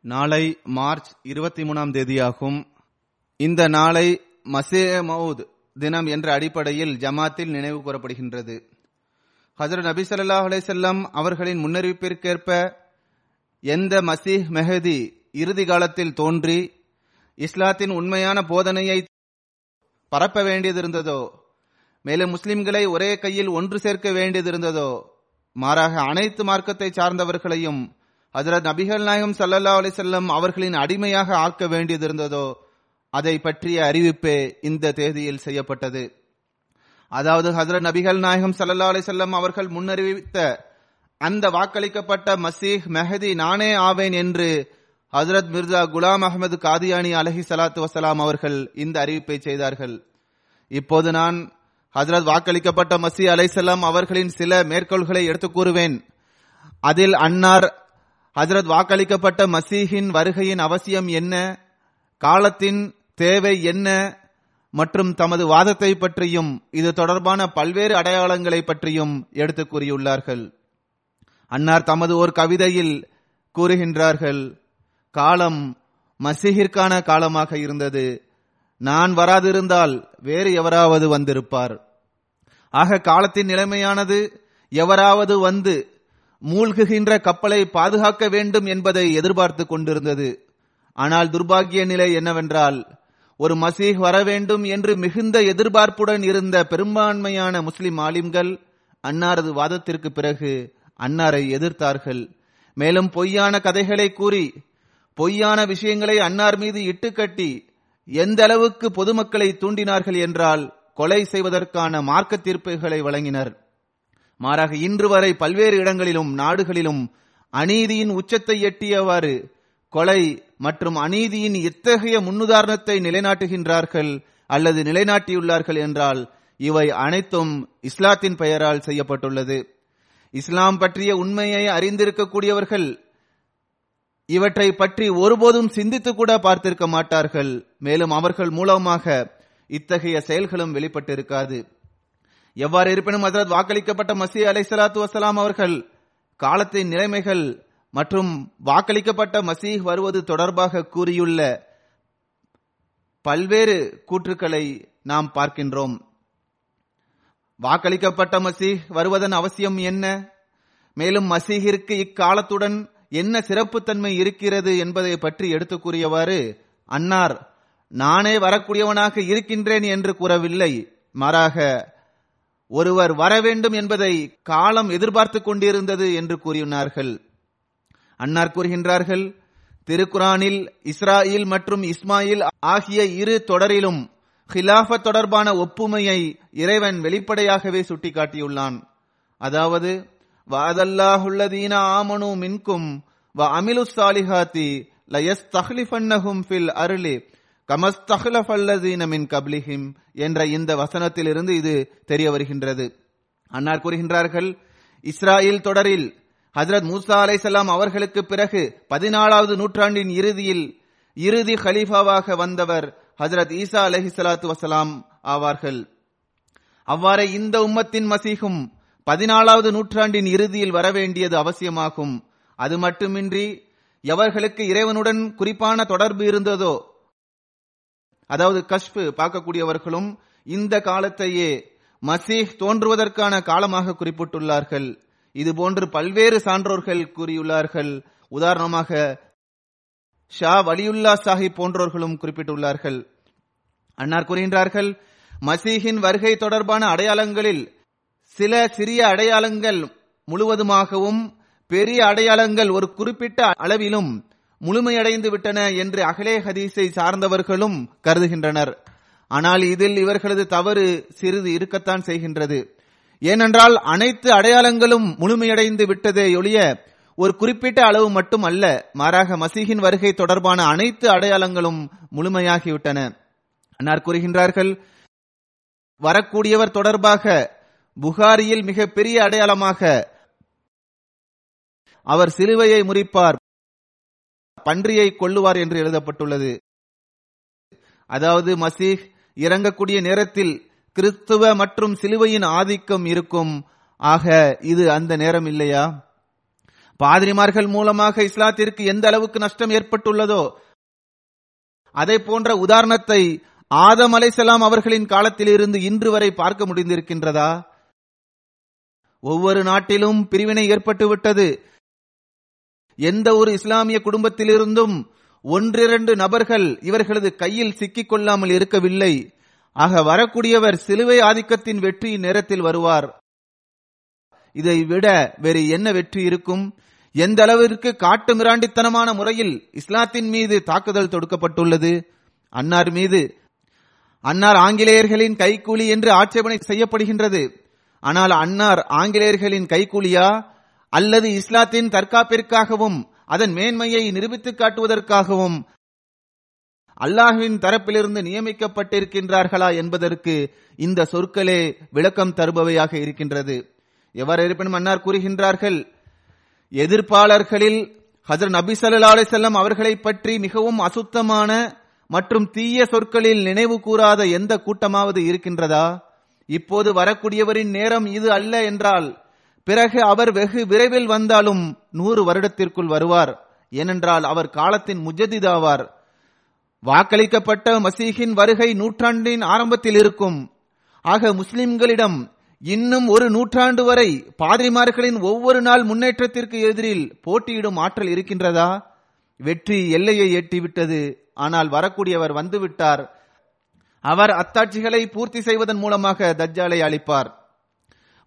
நாளை மார்ச் இருபத்தி மூணாம் தேதியாகும். இந்த நாளை மசே மவுத் தினம் என்ற அடிப்படையில் ஜமாத்தில் நினைவு கூறப்படுகின்றது. ஹஜரத் நபி சல்லா அலைஹி அவர்களின் முன்னறிவிப்பிற்கேற்ப எந்த மசீஹ் மெஹதி இறுதி காலத்தில் தோன்றி இஸ்லாத்தின் உண்மையான போதனையை பரப்ப வேண்டியதிருந்ததோ மேலும் முஸ்லிம்களை ஒரே கையில் ஒன்று சேர்க்க வேண்டியதிருந்ததோ மாறாக அனைத்து மார்க்கத்தை சார்ந்தவர்களையும் ஹஜரத் நபிகள் நாயகம் சல்லல்லா அலிசல்லம் அவர்களின் அடிமையாக ஆக்க வேண்டியதிருந்ததோ அதை பற்றிய அறிவிப்பே இந்த தேதியில் செய்யப்பட்டது. அதாவது ஹஜரத் நபிகள் நாயகம் சல்லல்லா அலிசல்லம் அவர்கள் முன்னறிவித்த அந்த வாக்களிக்கப்பட்ட மசீஹ் மெஹதி நானே ஆவேன் என்று ஹசரத் மிர்சா குலாம் அகமது காதியானி அலஹி சலாத்து வசலாம் அவர்கள் இந்த அறிவிப்பை செய்தார்கள். இப்போது நான் ஹஜரத் வாக்களிக்கப்பட்ட மசி அலைசல்லாம் அவர்களின் சில மேற்கோள்களை எடுத்துக் கூறுவேன். அதில் அன்னார் ஹஜரத் வாக்களிக்கப்பட்ட மசீஹின் வருகையின் அவசியம் என்ன? காலத்தின் தேவை என்ன? மற்றும் தமது வாதத்தை பற்றியும் இது தொடர்பான பல்வேறு அடையாளங்களை பற்றியும் எடுத்துக் கூறியுள்ளார்கள். அன்னார் தமது ஒரு கவிதையில் கூறுகின்றார்கள் காலம் மசீகிற்கான காலமாக இருந்தது. நான் வராதிருந்தால் வேறு எவராவது வந்திருப்பார். ஆக காலத்தின் நிலைமையானது எவராவது வந்து மூழ்குகின்ற கப்பலை பாதுகாக்க வேண்டும் என்பதை எதிர்பார்த்து கொண்டிருந்தது. ஆனால் துர்பாகிய நிலை என்னவென்றால் ஒரு மசீஹ் வர வேண்டும் என்று மிகுந்த எதிர்பார்ப்புடன் இருந்த பெரும்பான்மையான முஸ்லிம் ஆலிம்கள் அன்னாரது வாதத்திற்கு பிறகு அன்னாரை எதிர்த்தார்கள். மேலும் பொய்யான கதைகளை கூறி பொய்யான விஷயங்களை அன்னார் மீது இட்டுக்கட்டி எந்த அளவுக்கு பொதுமக்களை தூண்டினார்கள் என்றால் கொலை செய்வதற்கான மார்க்க தீர்ப்புகளை வழங்கினர். மாறாக இன்று வரை பல்வேறு இடங்களிலும் நாடுகளிலும் அநீதியின் உச்சத்தை எட்டியவாறு கொலை மற்றும் அநீதியின் எத்தகைய முன்னுதாரணத்தை நிலைநாட்டுகின்றார்கள் அல்லது நிலைநாட்டியுள்ளார்கள் என்றால் இவை அனைத்தும் இஸ்லாத்தின் பெயரால் செய்யப்பட்டுள்ளது. இஸ்லாம் பற்றிய உண்மையை அறிந்திருக்கக்கூடியவர்கள் இவற்றை பற்றி ஒருபோதும் சிந்தித்து கூட பார்த்திருக்க மாட்டார்கள். மேலும் அவர்கள் மூலமாக இத்தகைய செயல்களும் வெளிப்பட்டிருக்காது. எவ்வாறு இருப்பினும் ஹசரத் வாக்களிக்கப்பட்ட மசி அலை சலாத்து வசலாம் அவர்கள் காலத்தின் நிலைமைகள் மற்றும் வாக்களிக்கப்பட்ட மசீஹ் வருவது தொடர்பாக கூறியுள்ள பல்வேறு கூற்றுக்களை நாம் பார்க்கின்றோம். வாக்களிக்கப்பட்ட மசீஹ் வருவதன் அவசியம் என்ன? மேலும் மசீகிற்கு இக்காலத்துடன் என்ன சிறப்புத்தன்மை இருக்கிறது என்பதை பற்றி எடுத்து கூறியவாறு அன்னார் நானே வரக்கூடியவனாக இருக்கின்றேன் என்று கூறவில்லை. மாறாக ஒருவர் வர வேண்டும் என்பதை காலம் எதிர்பார்த்து கொண்டிருந்தது என்று கூறினார்கள். அன்னார் கூறுகின்றார்கள் திருக்குரானில் இஸ்ராயில் மற்றும் இஸ்மாயில் ஆகிய இரு தொடரிலும் ஹிலாஃபத் தொடர்பான ஒப்புமையை இறைவன் வெளிப்படையாகவே சுட்டிக்காட்டியுள்ளான். அதாவது வாதல்லாஹுல்லதீன ஆமனு மின்கும் வ அமிலு சாலிஹாத்தி லயஸ் தஹ்லிஃபன்னஹும் ஃபில் அருளி கமஸ்தஹ்லஃபல்லதீன மின் கப்லிஹிம் என்ற இந்த வசனத்திலிருந்து இது தெரிய வருகின்றது. அன்னார் கூறுகின்றார்கள் இஸ்ராயில் தொடரில் ஹஜரத் மூசா அலைசலாம் அவர்களுக்கு பிறகு பதினாலாவது நூற்றாண்டின் இறுதியில் இறுதி ஹலீஃபாவாக வந்தவர் ஹஜரத் ஈசா அலஹி சலாத்து வசலாம் ஆவார்கள். அவ்வாறே இந்த உம்மத்தின் மசீகும் பதினாலாவது நூற்றாண்டின் இறுதியில் வரவேண்டியது அவசியமாகும். அது மட்டுமின்றி எவர்களுக்கு இறைவனுடன் குறிப்பான தொடர்பு இருந்ததோ அதாவது கஷ்பு பார்க்கக்கூடியவர்களும் இந்த காலத்தையே மசீஹ் தோன்றுவதற்கான காலமாக குறிப்பிட்டுள்ளார்கள். இது போன்று பல்வேறு சான்றோர்கள் கூறியுள்ளார்கள். உதாரணமாக ஷா வலியுல்லா சாஹிப் போன்றோர்களும் குறிப்பிட்டுள்ளார்கள். அன்னார் கூறுகின்றார்கள் மசீஹின் வருகை தொடர்பான அடையாளங்களில் சில சிறிய அடையாளங்கள் முழுவதுமாகவும் பெரிய அடையாளங்கள் ஒரு குறிப்பிட்ட அளவிலும் முழுமையடைந்து விட்டன என்று அகலே ஹதீஸை சார்ந்தவர்களும் கருதுகின்றனர். ஆனால் இதில் இவர்களது தவறு சிறிது இருக்கத்தான் செய்கின்றது. ஏனென்றால் அனைத்து அடையாளங்களும் முழுமையடைந்து விட்டதே ஒழிய ஒரு குறிப்பிட்ட அளவு மட்டும் அல்ல மாறாக மசீகின் வருகை தொடர்பான அனைத்து அடையாளங்களும் முழுமையாகிவிட்டன. அன்னார் கூறுகின்றார்கள் வரக்கூடியவர் தொடர்பாக புகாரியில் மிக பெரிய அடையாளமாக அவர் சிலுவையை முறிப்பார் பன்றியை கொள்ளுவார் என்று எழுதப்பட்டுள்ளது. அதாவது மசீஹ் இறங்கக்கூடிய நேரத்தில் கிறிஸ்துவ மற்றும் சிலுவையின் ஆதிக்கம் இருக்கும். ஆக இது அந்த நேரம் இல்லையா? பாதிரிமார்கள் மூலமாக இஸ்லாத்திற்கு எந்த அளவுக்கு நஷ்டம் ஏற்பட்டுள்ளதோ அதை போன்ற உதாரணத்தை ஆதம் அலைசலாம் அவர்களின் காலத்தில் இருந்து இன்று வரை பார்க்க முடிந்திருக்கின்றதா? ஒவ்வொரு நாட்டிலும் பிரிவினை ஏற்பட்டுவிட்டது. எந்த ஒரு இஸ்லாமிய குடும்பத்திலிருந்தும் ஒன்றிரண்டு நபர்கள் இவர்களது கையில் சிக்கிக் கொள்ளாமல் இருக்கவில்லை. ஆக வரக்கூடியவர் சிலுவை ஆதிக்கத்தின் வெற்றி நேரத்தில் வருவார். இதை விட வேறு என்ன வெற்றி இருக்கும்? எந்த அளவிற்கு காட்டு மிராண்டித்தனமான முறையில் இஸ்லாத்தின் மீது தாக்குதல் தொடுக்கப்பட்டுள்ளது? அன்னார் மீது. அன்னார் ஆங்கிலேயர்களின் கைக்கூலி என்று ஆட்சேபனை செய்யப்படுகின்றது. ஆனால் அன்னார் ஆங்கிலேயர்களின் கைக்கூலியா அல்லது இஸ்லாத்தின் தற்காப்பிற்காகவும் அதன் மேன்மையை நிரூபித்து காட்டுவதற்காகவும் அல்லாஹுவின் தரப்பிலிருந்து நியமிக்கப்பட்டிருக்கின்றார்களா என்பதற்கு இந்த சொற்களே விளக்கம் தருபவையாக இருக்கின்றது. எவ்வாறு இருப்பினும் அன்னார் கூறுகின்றார்கள் எதிர்ப்பாளர்களில் ஹசர் நபி சல்லா அலிசல்லம் அவர்களை பற்றி மிகவும் அசுத்தமான மற்றும் தீய சொற்களில் நினைவு கூறாத எந்த கூட்டமாவது இருக்கின்றதா? இப்போது வரக்கூடியவரின் நேரம் இது அல்ல என்றால் பிறகு அவர் வெகு விரைவில் வந்தாலும் நூறு வருடத்திற்குள் வருவார். ஏனென்றால் அவர் காலத்தின் முஜதிதாவார். வாக்களிக்கப்பட்ட மசீகின் வருகை நூற்றாண்டின் ஆரம்பத்தில் இருக்கும். ஆக முஸ்லிம்களிடம் இன்னும் ஒரு நூற்றாண்டு வரை பாதிரிமார்களின் ஒவ்வொரு நாள் முன்னேற்றத்திற்கு எதிரில் போட்டியிடும் ஆற்றல் இருக்கின்றதா? வெற்றி எல்லையை எட்டிவிட்டது. ஆனால் வரக்கூடியவர் வந்துவிட்டார். அவர் அத்தாட்சிகளை பூர்த்தி செய்வதன் மூலமாக தஜ்ஜாலை அளிப்பார்.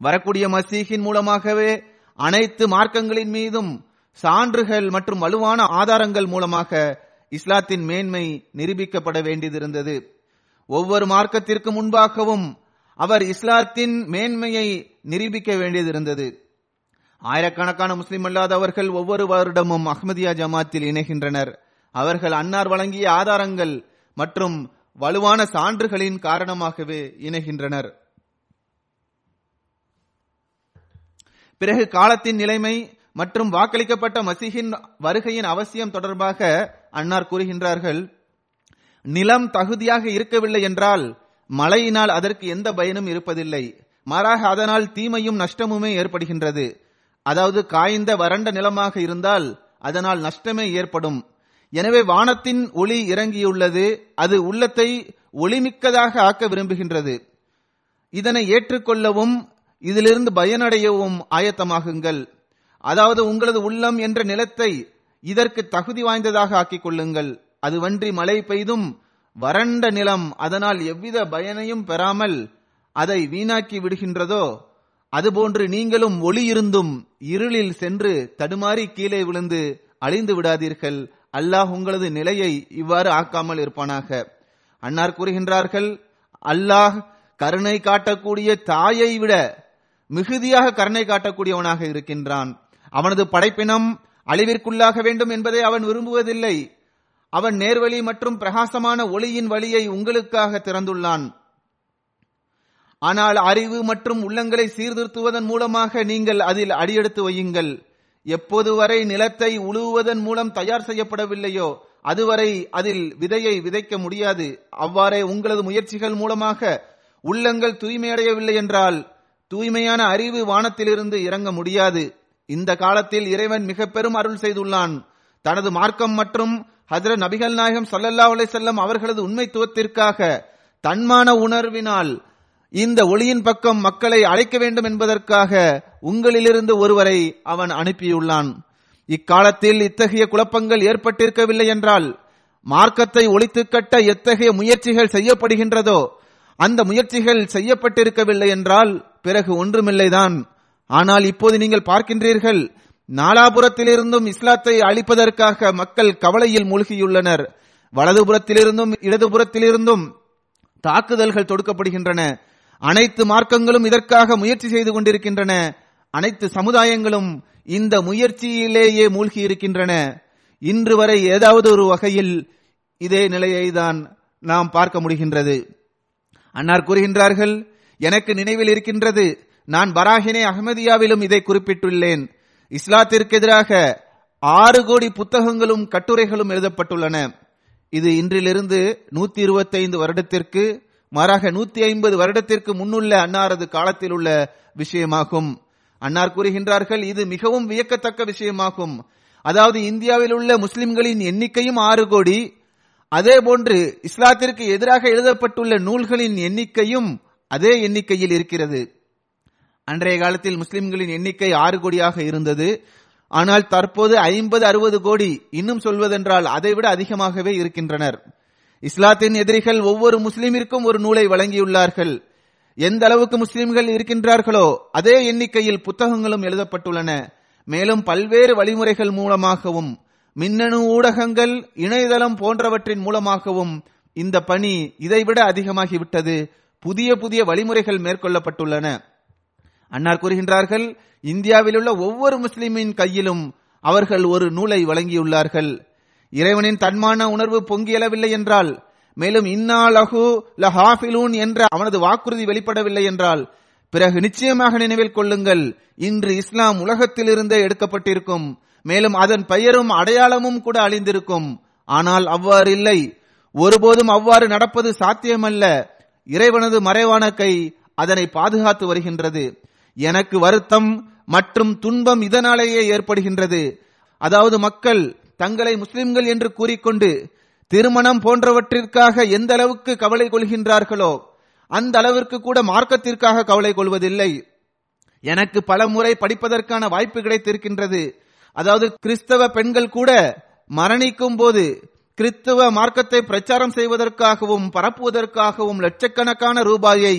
வரக்கூடிய மசீகின் மூலமாகவே அனைத்து மார்க்கங்களின் மீதும் சான்றுகள் மற்றும் வலுவான ஆதாரங்கள் மூலமாக இஸ்லாத்தின் மேன்மை நிரூபிக்கப்பட வேண்டியதிருந்தது ஒவ்வொரு மார்க்கத்திற்கு முன்பாகவும் அவர் இஸ்லாத்தின் மேன்மையை நிரூபிக்க வேண்டியதிருந்தது ஆயிரக்கணக்கான முஸ்லிம் அல்லாதவர்கள் ஒவ்வொரு வருடமும் அஹ்மதியா ஜமாத்தில் இணைகின்றனர். அவர்கள் அன்னார் வழங்கிய ஆதாரங்கள் மற்றும் வலுவான சான்றுகளின் காரணமாகவே இணைகின்றனர். பிறகு காலத்தின் நிலைமை மற்றும் வாக்களிக்கப்பட்ட மசிகின் வருகையின் அவசியம் தொடர்பாக அன்னார் கூறுகின்றார்கள் நிலம் தகுதியாக இருக்கவில்லை என்றால் மழையினால் அதற்கு எந்த பயனும் இருப்பதில்லை. மாறாக அதனால் தீமையும் நஷ்டமுமே ஏற்படுகின்றது. அதாவது காய்ந்த வறண்ட நிலமாக இருந்தால் அதனால் நஷ்டமே ஏற்படும். எனவே வானத்தின் ஒளி இறங்கியுள்ளது. அது உள்ளத்தை ஒளிமிக்கதாக ஆக்க விரும்புகின்றது. இதனை ஏற்றுக்கொள்ளவும் இதிலிருந்து பயனடையவும் ஆயத்தமாகுங்கள். அதாவது உங்களது உள்ளம் என்ற நிலத்தை இதற்கு தகுதி வாய்ந்ததாக ஆக்கிக் கொள்ளுங்கள். அதுவன்றி மழை பெய்தும் வறண்ட நிலம் அதனால் எவ்வித பயனையும் பெறாமல் அதை வீணாக்கி விடுகின்றதோ அதுபோன்று நீங்களும் ஒளி இருந்தும் இருளில் சென்று தடுமாறி கீழே விழுந்து அழிந்து விடாதீர்கள். அல்லாஹ் உங்களது நிலையை இவ்வாறு ஆக்காமல் இருப்பானாக. அன்னார் கூறுகின்றார்கள் அல்லாஹ் கருணை காட்டக்கூடிய தாயை விட மிகுதியாக கருணை காட்டக்கூடியவனாக இருக்கின்றான். அவனது படைப்பினம் அழிவிற்குள்ளாக வேண்டும் என்பதை அவன் விரும்புவதில்லை. அவன் நேர்வழி மற்றும் பிரகாசமான ஒளியின் வழியை உங்களுக்காக திறந்துள்ளான். ஆனால் அறிவு மற்றும் உள்ளங்களை சீர்திருத்துவதன் மூலமாக நீங்கள் அதில் அடியெடுத்து வையுங்கள். எப்போது வரை நிலத்தை உழுவுவதன் மூலம் தயார் செய்யப்படவில்லையோ அதுவரை அதில் விதையை விதைக்க முடியாது. அவ்வாறே உங்களது முயற்சிகள் மூலமாக உள்ளங்கள் தூய்மையடையவில்லை என்றால் தூய்மையான அறிவு வானத்திலிருந்து இறங்க முடியாது. இந்த காலத்தில் இறைவன் மிக பெரும் அருள் செய்துள்ளான். தனது மார்க்கம் மற்றும் ஹஜர நபிகள் நாயகம் சல்லல்லா அலைஹி அவர்களது உண்மைத்துவத்திற்காக தன்மான உணர்வினால் இந்த ஒளியின் பக்கம் மக்களை அழைக்க வேண்டும் என்பதற்காக உங்களிலிருந்து ஒருவரை அவன் அனுப்பியுள்ளான். இக்காலத்தில் இத்தகைய குழப்பங்கள் ஏற்பட்டிருக்கவில்லை என்றால் மார்க்கத்தை ஒழித்து கட்ட எத்தகைய முயற்சிகள் செய்யப்படுகின்றதோ அந்த முயற்சிகள் செய்யப்பட்டிருக்கவில்லை என்றால் பிறகு ஒன்றுமில்லைதான். ஆனால் இப்போது நீங்கள் பார்க்கின்றீர்கள் நாலாபுரத்திலிருந்தும் இஸ்லாத்தை அழிப்பதற்காக மக்கள் கவலையில் மூழ்கியுள்ளனர். வலதுபுறத்திலிருந்தும் இடதுபுறத்திலிருந்தும் தாக்குதல்கள் தொடுக்கப்படுகின்றன. அனைத்து மார்க்கங்களும் இதற்காக முயற்சி செய்து கொண்டிருக்கின்றன. அனைத்து சமுதாயங்களும் இந்த முயற்சியிலேயே மூழ்கி இருக்கின்றன. இன்று வரை ஏதாவது ஒரு வகையில் இதே நிலையை தான் நாம் பார்க்க முடிகின்றது. அன்னார் கூறுகின்றார்கள் எனக்கு நினைவில் இருக்கின்றது நான் பராகினே அகமதியாவிலும் இதை குறிப்பிட்டுள்ளேன். இஸ்லாத்திற்கு எதிராக ஆறு கோடி புத்தகங்களும் கட்டுரைகளும் எழுதப்பட்டுள்ளன. இது இன்றிலிருந்து நூத்தி இருபத்தைந்து வருடத்திற்கு மாறாக நூத்தி ஐம்பது வருடத்திற்கு முன்னுள்ள அன்னாரது காலத்தில் உள்ள விஷயமாகும். அன்னார் கூறுகின்றார்கள் இது மிகவும் வியக்கத்தக்க விஷயமாகும். அதாவது இந்தியாவில் உள்ள முஸ்லிம்களின் எண்ணிக்கையும் ஆறு கோடி. அதே போன்று இஸ்லாத்திற்கு எதிராக எழுதப்பட்டுள்ள நூல்களின் எண்ணிக்கையும் அதே எண்ணிக்கையில் இருக்கிறது. அன்றைய காலத்தில் முஸ்லிம்களின் எண்ணிக்கை ஆறு கோடியாக இருந்தது. ஆனால் தற்போது ஐம்பது அறுபது கோடி. இன்னும் சொல்வதென்றால் அதைவிட அதிகமாகவே இருக்கின்றனர். இஸ்லாத்தின் எதிரிகள் ஒவ்வொரு முஸ்லிமிற்கும் ஒரு நூலை வழங்கியுள்ளார்கள். எந்த அளவுக்கு முஸ்லிம்கள் இருக்கின்றார்களோ அதே எண்ணிக்கையில் புத்தகங்களும் எழுதப்பட்டுள்ளன. மேலும் பல்வேறு வழிமுறைகள் மூலமாகவும் மின்னணு ஊடகங்கள் இணையதளம் போன்றவற்றின் மூலமாகவும் இந்த பணி இதைவிட அதிகமாகிவிட்டது. புதிய புதிய வழிமுறைகள் மேற்கொள்ளப்பட்டுள்ளன. அன்னார் கூறுகின்றார்கள் இந்தியாவில் உள்ள ஒவ்வொரு முஸ்லிமின் கையிலும் அவர்கள் ஒரு நூலை வழங்கியுள்ளார்கள். இறைவனின் தன்மான உணர்வு பொங்கியலவில்லை என்றால் மேலும் இன்னா லஹு லஹாஃபிலூன் என்ற அவனது வாக்குறுதி வெளிப்படவில்லை என்றால் பிறகு நிச்சயமாக நினைவில் கொள்ளுங்கள் இன்று இஸ்லாம் உலகத்திலிருந்தே எடுக்கப்பட்டிருக்கும் மேலும் அதன் பெயரும் அடையாளமும் கூட அழிந்திருக்கும். ஆனால் அவ்வாறு இல்லை. ஒருபோதும் அவ்வாறு நடப்பது சாத்தியமல்ல. இறைவனது மறைவான கை அதனை பாதுகாத்து வருகின்றது. எனக்கு வருத்தம் மற்றும் துன்பம் இதனாலேயே ஏற்படுகின்றது. அதாவது மக்கள் தங்களை முஸ்லிம்கள் என்று கூறிக்கொண்டு திருமணம் போன்றவற்றிற்காக எந்த அளவுக்கு கவலை கொள்கின்றார்களோ அந்த அளவிற்கு கூட மார்க்கத்திற்காக கவலை கொள்வதில்லை. எனக்கு பல முறை படிப்பதற்கான வாய்ப்பு கிடைத்திருக்கின்றது. அதாவது கிறிஸ்தவ பெண்கள் கூட மரணிக்கும் போது கிறிஸ்தவ மார்க்கத்தை பிரச்சாரம் செய்வதற்காகவும் பரப்புவதற்காகவும் லட்சக்கணக்கான ரூபாயை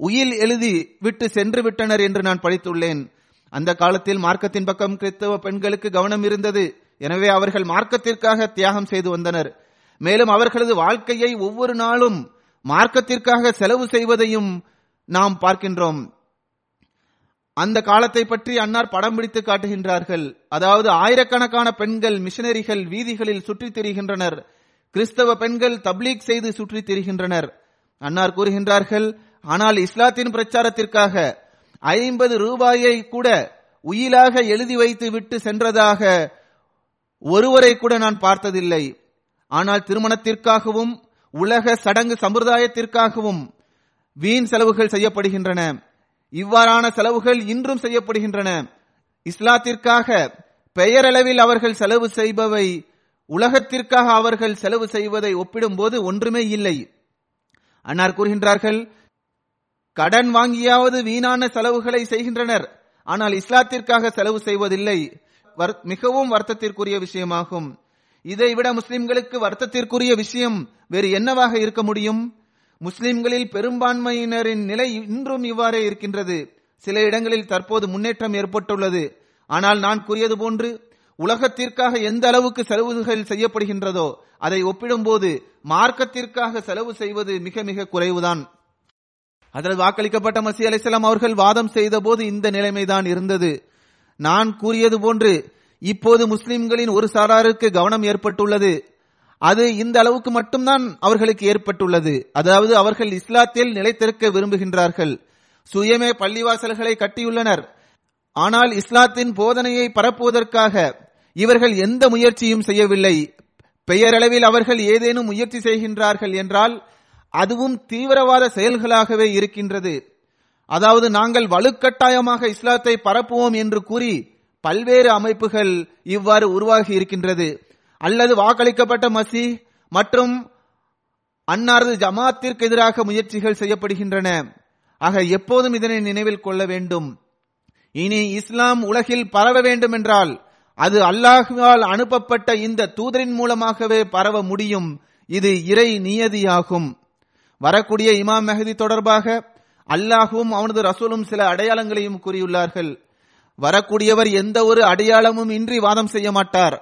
உயில் எழுதி விட்டு சென்று விட்டனர் என்று நான் படித்துள்ளேன். அந்த காலத்தில் மார்க்கத்தின் பக்கம் கிறிஸ்தவ பெண்களுக்கு கவனம் இருந்தது. எனவே அவர்கள் மார்க்கத்திற்காக தியாகம் செய்து வந்தனர். மேலும் அவர்களது வாழ்க்கையை ஒவ்வொரு நாளும் மார்க்கத்திற்காக செலவு செய்வதையும் நாம் பார்க்கின்றோம். அந்த காலத்தை பற்றி அன்னார் படம் பிடித்து காட்டுகின்றார்கள். அதாவது ஆயிரக்கணக்கான பெண்கள் மிஷனரிகள் வீதிகளில் சுற்றித் திரிகின்றனர். கிறிஸ்தவ பெண்கள் தப்லீக் செய்து சுற்றித் திரிகின்றனர். அன்னார் கூறுகின்றார்கள் ஆனால் இஸ்லாத்தின் பிரச்சாரத்திற்காக ஐம்பது ரூபாயை கூட உயிலாக எழுதி வைத்து விட்டு சென்றதாக ஒருவரை கூட நான் பார்த்ததில்லை. ஆனால் திருமணத்திற்காகவும் உலக சடங்கு சம்பிரதாயத்திற்காகவும் வீண் செலவுகள் செய்யப்படுகின்றன. இவ்வாறான செலவுகள் இன்றும் செய்யப்படுகின்றன. இஸ்லாத்திற்காக பெயரளவில் அவர்கள் செலவு செய்பவை உலகத்திற்காக அவர்கள் செலவு செய்வதை ஒப்பிடும்போது ஒன்றுமே இல்லை. அன்னார் கூறுகின்றார்கள் கடன் வாங்கியாவது வீணான செலவுகளை செய்கின்றனர். ஆனால் இஸ்லாத்திற்காக செலவு செய்வதில்லை. மிகவும் வருத்தத்திற்குரிய விஷயமாகும். இதைவிட முஸ்லிம்களுக்கு வருத்தத்திற்குரிய விஷயம் வேறு என்னவாக இருக்க முடியும்? முஸ்லிம்களில் பெரும்பான்மையினரின் நிலை இன்றும் இவ்வாறே இருக்கின்றது. சில இடங்களில் தற்போது முன்னேற்றம் ஏற்பட்டுள்ளது. ஆனால் நான் கூறியது போன்று உலகத்திற்காக எந்த அளவுக்கு செலவுகள் செய்யப்படுகின்றதோ அதை ஒப்பிடும்போது மார்க்கத்திற்காக செலவு செய்வது மிக மிக குறைவுதான். அதில் வாக்களிக்கப்பட்ட மசி அலிசலாம் அவர்கள் வாதம் செய்த போது இந்த நிலைமைதான் இருந்தது. நான் கூறியது போன்று இப்போது முஸ்லிம்களின் ஒரு சாராருக்கு கவனம் ஏற்பட்டுள்ளது. அது இந்த அளவுக்கு மட்டும்தான் அவர்களுக்கு ஏற்பட்டுள்ளது. அதாவது அவர்கள் இஸ்லாத்தில் நிலைத்திருக்க விரும்புகின்றார்கள். சுயமே பள்ளிவாசல்களை கட்டியுள்ளனர். ஆனால் இஸ்லாத்தின் போதனையை பரப்புவதற்காக இவர்கள் எந்த முயற்சியும் செய்யவில்லை. பெயரளவில் அவர்கள் ஏதேனும் முயற்சி செய்கின்றார்கள் என்றால் அதுவும் தீவிரவாத செயல்களாகவே இருக்கின்றது. அதாவது நாங்கள் வலுக்கட்டாயமாக இஸ்லாத்தை பரப்புவோம் என்று கூறி பல்வேறு அமைப்புகள் இவ்வாறு உருவாகி இருக்கின்றது. அல்லது வாக்களிக்கப்பட்ட மசி மற்றும் அன்னாரது ஜமாத்திற்கு எதிராக முயற்சிகள் செய்யப்படுகின்றன. ஆக எப்போதும் இதனை நினைவில் கொள்ள வேண்டும். இனி இஸ்லாம் உலகில் பரவ வேண்டும் என்றால் அது அல்லாஹுவால் அனுப்பப்பட்ட இந்த தூதரின் மூலமாகவே பரவ முடியும். இது இறை நியதியாகும். வரக்கூடிய இமாம் மெஹதி தொடர்பாக அல்லாஹும் அவனது ரசூலும் சில அடையாளங்களையும் கூறியுள்ளார்கள். வரக்கூடியவர் எந்த ஒரு அடையாளமும் இன்றி வாதம் செய்ய மாட்டார்.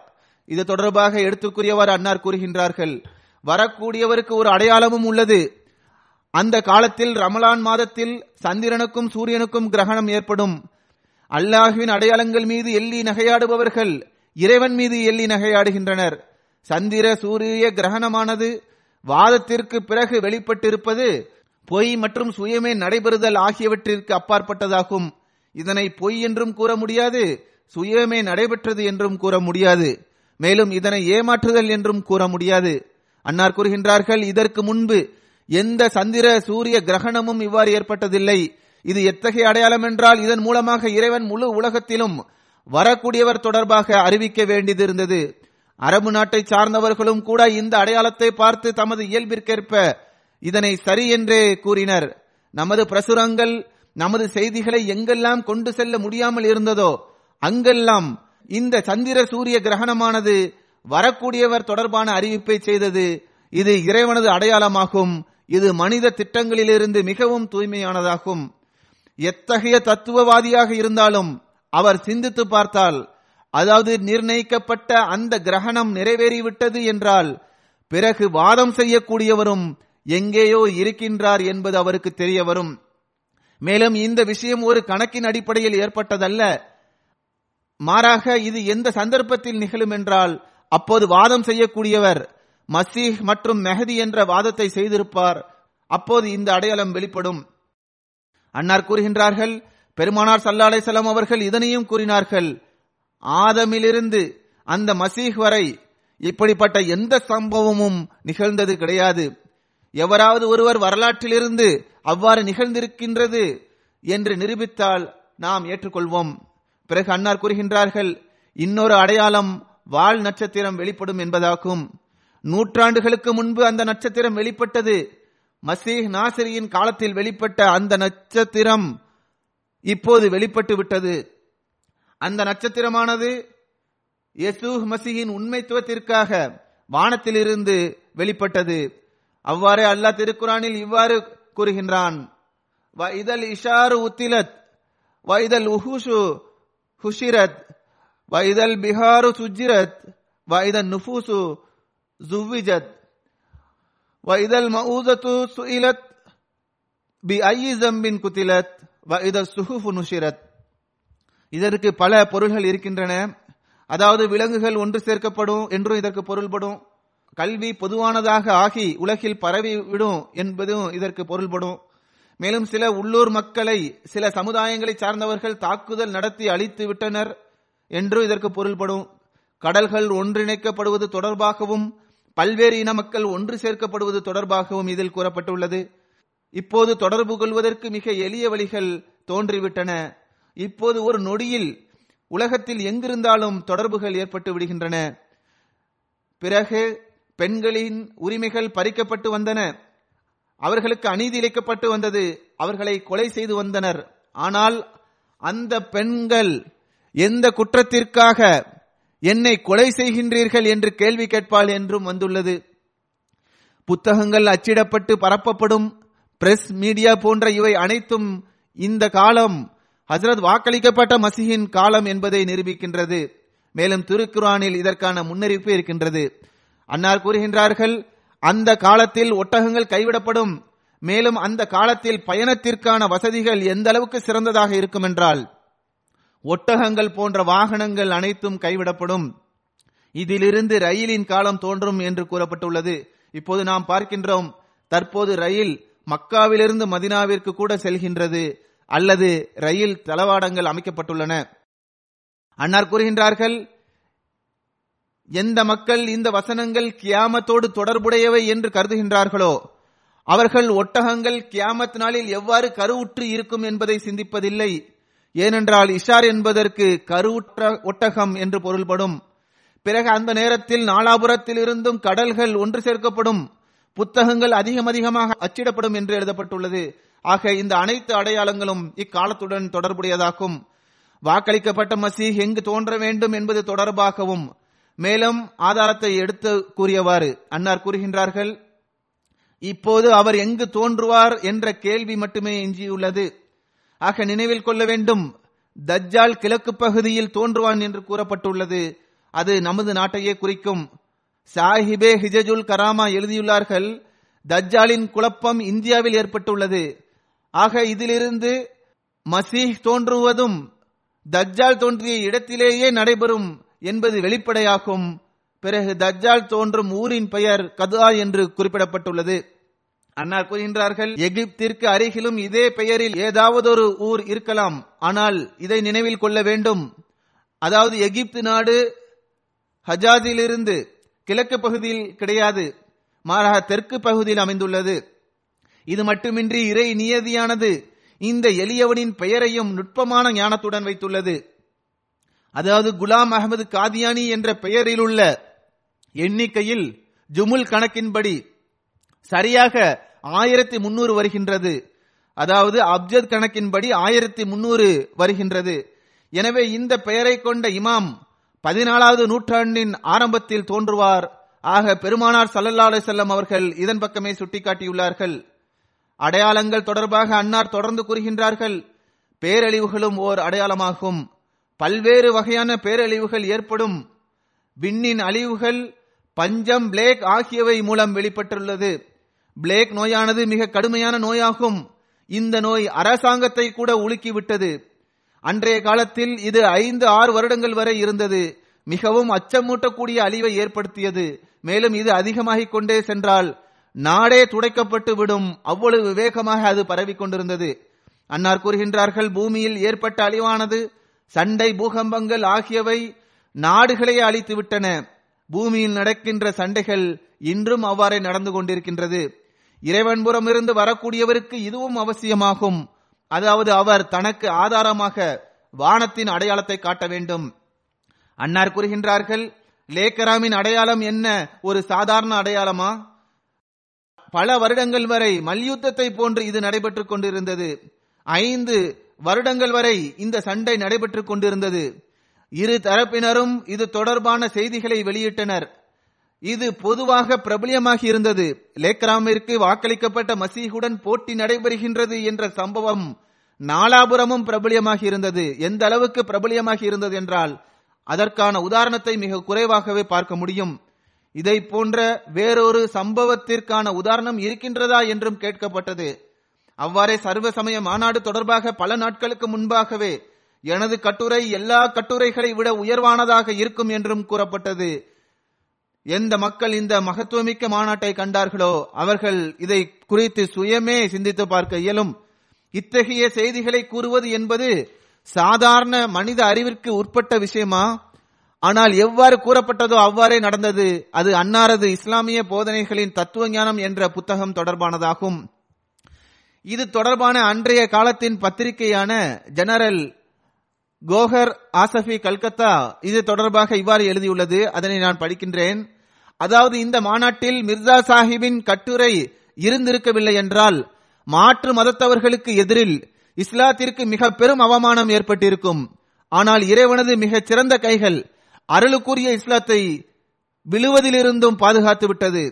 இது தொடர்பாக எடுத்துக்குரியவர் அன்னார் கூறுகின்றார்கள். வரக்கூடியவருக்கு ஒரு அடையாளமும் உள்ளது. அந்த காலத்தில் ரமலான் மாதத்தில் சந்திரனுக்கும் சூரியனுக்கும் கிரகணம் ஏற்படும். அல்லாஹுவின் அடையாளங்கள் மீது எள்ளி நகையாடுபவர்கள் இறைவன் மீது எள்ளி நகையாடுகின்றனர். சந்திர சூரிய கிரகணமானது வாதத்திற்கு பிறகு வெளிப்பட்டிருப்பது பொய் மற்றும் சுயமே நடைபெறுதல் ஆகியவற்றிற்கு அப்பாற்பட்டதாகும். இதனை பொய் என்றும் கூற முடியாது சுயமே நடைபெற்றது என்றும் கூற முடியாது. மேலும் இதனை ஏமாற்றுதல் என்றும் கூற முடியாது. அன்னார் கூறுகின்றார்கள் இதற்கு முன்பு எந்த சந்திர சூரிய கிரகணமும் இவ்வாறு ஏற்பட்டதில்லை. இது எத்தகைய அடையாளம் என்றால் இதன் மூலமாக இறைவன் முழு உலகத்திலும் வரக்கூடியவர் தொடர்பாக அறிவிக்க வேண்டியது இருந்தது அரபு நாட்டை சார்ந்தவர்களும் கூட இந்த அடையாளத்தை பார்த்து தமது இயல்பிற்கேற்ப இதனை சரி என்றே கூறினர். நமது பிரசுரங்கள் நமது செய்திகளை எங்கெல்லாம் கொண்டு செல்ல முடியாமல் இருந்ததோ அங்கெல்லாம் இந்த சந்திர சூரிய கிரகணமானது வரக்கூடியவர் தொடர்பான அறிவிப்பை செய்தது. இது இறைவனது அடையாளமாகும். இது மனித திட்டங்களிலிருந்து மிகவும் தூய்மையானதாகும். எத்தகைய தத்துவவாதியாக இருந்தாலும் அவர் சிந்தித்து பார்த்தால் அதாவது நிர்ணயிக்கப்பட்ட அந்த கிரகணம் நிறைவேறிவிட்டது என்றால் பிறகு வாதம் செய்யக்கூடியவரும் எங்கேயோ இருக்கின்றார் என்பது அவருக்கு தெரிய வரும். மேலும் இந்த விஷயம் ஒரு கணக்கின் அடிப்படையில் ஏற்பட்டதல்ல. மாறாக இது எந்த சந்தர்ப்பத்தில் நிகழும் என்றால் அப்போது வாதம் செய்யக்கூடியவர் மசீஹ் மற்றும் மெஹதி என்ற வாதத்தை செய்திருப்பார். அப்போது இந்த அடையாளம் வெளிப்படும். அன்னார் கூறுகின்றார்கள் பெருமானார் சல்லா அலைசல்லாம் அவர்கள் இதனையும் கூறினார்கள் ஆதமிலிருந்து அந்த மசீஹ் வரை இப்படிப்பட்ட எந்த சம்பவமும் நிகழ்ந்தது கிடையாது. எவராவது ஒருவர் வரலாற்றிலிருந்து அவ்வாறு நிகழ்ந்திருக்கின்றது என்று நிரூபித்தால் நாம் ஏற்றுக்கொள்வோம். பிறகு அன்னார் கூறுகின்றார்கள் இன்னொரு அடையாளம் வால் நட்சத்திரம் வெளிப்படும் என்பதாகும். நூற்றாண்டுகளுக்கு முன்பு அந்த நட்சத்திரம் வெளிப்பட்டது. மசீஹ் நாசிரியின் காலத்தில் வெளிப்பட்ட அந்த நட்சத்திரம் இப்போது வெளிப்பட்டு விட்டது. அந்த நட்சத்திரமானது யசூஹ் மசியின் உண்மைத்துவத்திற்காக வானத்திலிருந்து வெளிப்பட்டது. அவ்வாறே அல்லாஹ் திருக்குறானில் இவ்வாறு கூறுகின்றான். இதழ் இஷாரு உத்திலத் வைதல் உஹுஷு ஹுஷிரத் வைதல் பிஹாரு சுஜிரத் வைதல் நுஃபூசு ஜுவிஜத் வைதல் மஊதத்து சுயிலத் பி ஐ ஜம்பின் குத்திலத் வைதல் சுஹுஃபு நுஷிரத். இதற்கு பல பொருள்கள் இருக்கின்றன. அதாவது விலங்குகள் ஒன்று சேர்க்கப்படும் என்றும் இதற்கு பொருள்படும். கல்வி பொதுவானதாக ஆகி உலகில் பரவி விடும் என்பதும் இதற்கு பொருள்படும். மேலும் சில உள்ளூர் மக்களை சில சமுதாயங்களை சார்ந்தவர்கள் தாக்குதல் நடத்தி அழித்து விட்டனர் என்றும் இதற்கு பொருள்படும். கடல்கள் ஒன்றிணைக்கப்படுவது தொடர்பாகவும் பல்வேறு இன மக்கள் ஒன்று சேர்க்கப்படுவது தொடர்பாகவும் இதில் கூறப்பட்டுள்ளது. இப்போது தொடர்பு கொள்வதற்கு மிக எளிய வழிகள் தோன்றிவிட்டன. இப்போது ஒரு நொடியில் உலகத்தில் எங்கிருந்தாலும் தொடர்புகள் ஏற்பட்டு விடுகின்றன. பிறகு பெண்களின் உரிமைகள் பறிக்கப்பட்டு வந்தன. அவர்களுக்கு அநீதி இழைக்கப்பட்டு வந்தது. அவர்களை கொலை செய்து வந்தனர். ஆனால் அந்த பெண்கள் எந்த குற்றத்திற்காக என்னை கொலை செய்கின்றீர்கள் என்று கேள்வி கேட்பாள் என்றும் வந்துள்ளது. புத்தகங்கள் அச்சிடப்பட்டு பரப்பப்படும். பிரஸ் மீடியா போன்ற இவை அனைத்தும் இந்த காலம் ஹசரத் வாக்களிக்கப்பட்ட மசிஹின் காலம் என்பதை நிரூபிக்கின்றது. மேலும் திருக்குரானில் இதற்கான முன்னறிவிப்பு இருக்கின்றது. அன்னார் கூறுகின்றார்கள் அந்த காலத்தில் ஒட்டகங்கள் கைவிடப்படும் மேலும் அந்த காலத்தில் பயணத்திற்கான வசதிகள் எந்த அளவுக்கு சிறந்ததாக இருக்கும் என்றால் ஒட்டகங்கள் போன்ற வாகனங்கள் அனைத்தும் கைவிடப்படும். இதிலிருந்து ரயிலின் காலம் தோன்றும் என்று கூறப்பட்டுள்ளது. இப்போது நாம் பார்க்கின்றோம் தற்போது ரயில் மக்காவிலிருந்து மதினாவிற்கு கூட செல்கின்றது அல்லது ரயில் தளவாடங்கள் அமைக்கப்பட்டுள்ளன. அன்னார் கூறுகின்றார்கள் எந்த மக்கள் இந்த வசனங்கள் கியாமத்தோடு தொடர்புடையவை என்று கருதுகின்றார்களோ அவர்கள் ஒட்டகங்கள் கியாமத் நாளில் எவ்வாறு கருவுற்று இருக்கும் என்பதை சிந்திப்பதில்லை. ஏனென்றால் இஷார் என்பதற்கு கருவுற்ற ஒட்டகம் என்று பொருள்படும். பிறகு அந்த நேரத்தில் நாலாபுரத்தில் இருந்தும் கடல்கள் ஒன்று சேர்க்கப்படும். புத்தகங்கள் அதிகம் அதிகமாக அச்சிடப்படும் என்று எழுதப்பட்டுள்ளது. ஆக இந்த அனைத்து அடையாளங்களும் இக்காலத்துடன் தொடர்புடையதாகும். வாக்களிக்கப்பட்ட மசீஹ் எங்கு தோன்ற வேண்டும் என்பது தொடர்பாகவும் மேலும் ஆதாரத்தை எடுத்து கூறியவாறு அன்னார் கூறுகின்றார்கள் இப்போது அவர் எங்கு தோன்றுவார் என்ற கேள்வி மட்டுமே எஞ்சியுள்ளது. ஆக நினைவில் கொள்ள வேண்டும். தஜ்ஜால் கிழக்கு பகுதியில் தோன்றுவான் என்று கூறப்பட்டுள்ளது. அது நமது நாட்டையே குறிக்கும். சாஹிபே ஹிஜஜுல் கராமா எழுதியுள்ளார்கள் தஜ்ஜாலின் குழப்பம் இந்தியாவில் ஏற்பட்டுள்ளது. ஆக இதிலிருந்து மசீஹ் தோன்றுவதும் தஜ்ஜால் தோன்றிய இடத்திலேயே நடைபெறும். என்பது வெளிப்படையாகும். பிறகு தஜ்ஜால் தோன்றும் ஊரின் பெயர் கதுஆ என்று குறிப்பிடப்பட்டுள்ளது. அன்னார் கூறுகின்றார்கள் எகிப்திற்கு அருகிலும் இதே பெயரில் ஏதாவது ஒரு ஊர் இருக்கலாம். ஆனால் இதை நினைவில் கொள்ள வேண்டும். அதாவது எகிப்து நாடு ஹஜாதிலிருந்து கிழக்கு பகுதியில் கிடையாது. மாறாக தெற்கு பகுதியில் அமைந்துள்ளது. இது மட்டுமின்றி இறை நியதியானது இந்த எளியவனின் பெயரையும் நுட்பமான ஞானத்துடன் வைத்துள்ளது. அதாவது குலாம் அகமது காதியானி என்ற பெயரில் உள்ள எண்ணிக்கையில் ஜுமுல் கணக்கின்படி சரியாக ஆயிரத்தி முன்னூறு வருகின்றது. அதாவது அப்ஜத் கணக்கின்படி ஆயிரத்தி முன்னூறு வருகின்றது. எனவே இந்த பெயரை கொண்ட இமாம் பதினாலாவது நூற்றாண்டின் ஆரம்பத்தில் தோன்றுவார். ஆக பெருமானார் சல்லல்லா செல்லம் அவர்கள் இதன் பக்கமே சுட்டிக்காட்டியுள்ளார்கள். அடையாளங்கள் தொடர்பாக அன்னார் தொடர்ந்து கூறுகின்றார்கள். பேரழிவுகளும் ஓர் அடையாளமாகும். பல்வேறு வகையான பேரழிவுகள் ஏற்படும். விண்ணின் அழிவுகள் பஞ்சம் பிளேக் ஆகியவை மூலம் வெளிப்பட்டுள்ளது. பிளேக் நோயானது மிக கடுமையான நோயாகும். இந்த நோய் அரசாங்கத்தை கூட உலுக்கிவிட்டது. அன்றைய காலத்தில் இது ஐந்து ஆறு வருடங்கள் வரை இருந்தது. மிகவும் அச்சமூட்டக்கூடிய அழிவை ஏற்படுத்தியது. மேலும் இது அதிகமாகிக் கொண்டே சென்றால் நாடே துடைக்கப்பட்டு விடும். அவ்வளவு வேகமாக அது பரவி கொண்டிருந்தது. அன்னார் கூறுகின்றார்கள் பூமியில் ஏற்பட்ட அழிவானது சண்டை பூகம்பங்கள் ஆகியவை நாடுகளையே அழித்து விட்டன பூமியில் நடக்கின்ற சண்டைகள் இன்றும் அவ்வாறே நடந்து கொண்டிருக்கின்றது. இறைவன்புறமிருந்து வரக்கூடியவருக்கு இதுவும் அவசியமாகும். அதாவது அவர் தனக்கு ஆதாரமாக வானத்தின் அடையாளத்தை காட்ட வேண்டும். அன்னார் கூறுகின்றார்கள் லேக்கராமின் அடையாளம் என்ன? ஒரு சாதாரண அடையாளமா? பல வருடங்கள் வரை மல்யுத்தத்தை போன்று இது நடைபெற்றுக் கொண்டிருந்தது. ஐந்து வருடங்கள் வரை இந்த சண்டை நடைபெற்றுக் கொண்டிருந்தது. இரு தரப்பினரும் இது தொடர்பான செய்திகளை வெளியிட்டனர். இது பொதுவாக பிரபலியமாகி இருந்தது. லேக்ராமிற்கு வாக்களிக்கப்பட்ட மசீகுடன் போட்டி நடைபெறுகின்றது என்ற சம்பவம் நாலாபுரமும் பிரபலியமாகி இருந்தது. எந்த அளவுக்கு பிரபலியமாகி இருந்தது என்றால் அதற்கான உதாரணத்தை மிக குறைவாகவே பார்க்க முடியும். இதை போன்ற வேறொரு சம்பவத்திற்கான உதாரணம் இருக்கின்றதா என்றும் கேட்கப்பட்டது. அவ்வாறே சர்வ சமய மாநாடு தொடர்பாக பல நாட்களுக்கு முன்பாகவே எனது கட்டுரை எல்லா கட்டுரைகளை விட உயர்வானதாக இருக்கும் என்றும் கூறப்பட்டது. எந்த மக்கள் இந்த மகத்துவமிக்க மாநாட்டை கண்டார்களோ அவர்கள் இதை குறித்து சுயமே சிந்தித்து பார்க்க இயலும். இத்தகைய செய்திகளை கூறுவது என்பது சாதாரண மனித அறிவிற்கு உட்பட்ட விஷயமா? ஆனால் எவ்வாறு கூறப்பட்டதோ அவ்வாறே நடந்தது. அது அன்னாரது இஸ்லாமிய போதனைகளின் தத்துவ ஞானம் என்ற புத்தகம் தொடர்பானதாகும். இது தொடர்பான அன்றைய காலத்தின் பத்திரிகையான ஜெனரல் கோஹர் ஆசஃபி கல்கத்தா இது தொடர்பாக இவ்வாறு எழுதியுள்ளது. அதனை நான் படிக்கின்றேன். அதாவது இந்த மாநாட்டில் மிர்சா சாஹிபின் கட்டுரை இருந்திருக்கவில்லை என்றால் மாற்று மதத்தவர்களுக்கு எதிரில் இஸ்லாத்திற்கு மிக பெரும் அவமானம் ஏற்பட்டிருக்கும். ஆனால் இறைவனது மிகச் சிறந்த கைகள் அருளுக்குரிய இஸ்லாத்தை விழுவதிலிருந்தும் பாதுகாத்து விட்டது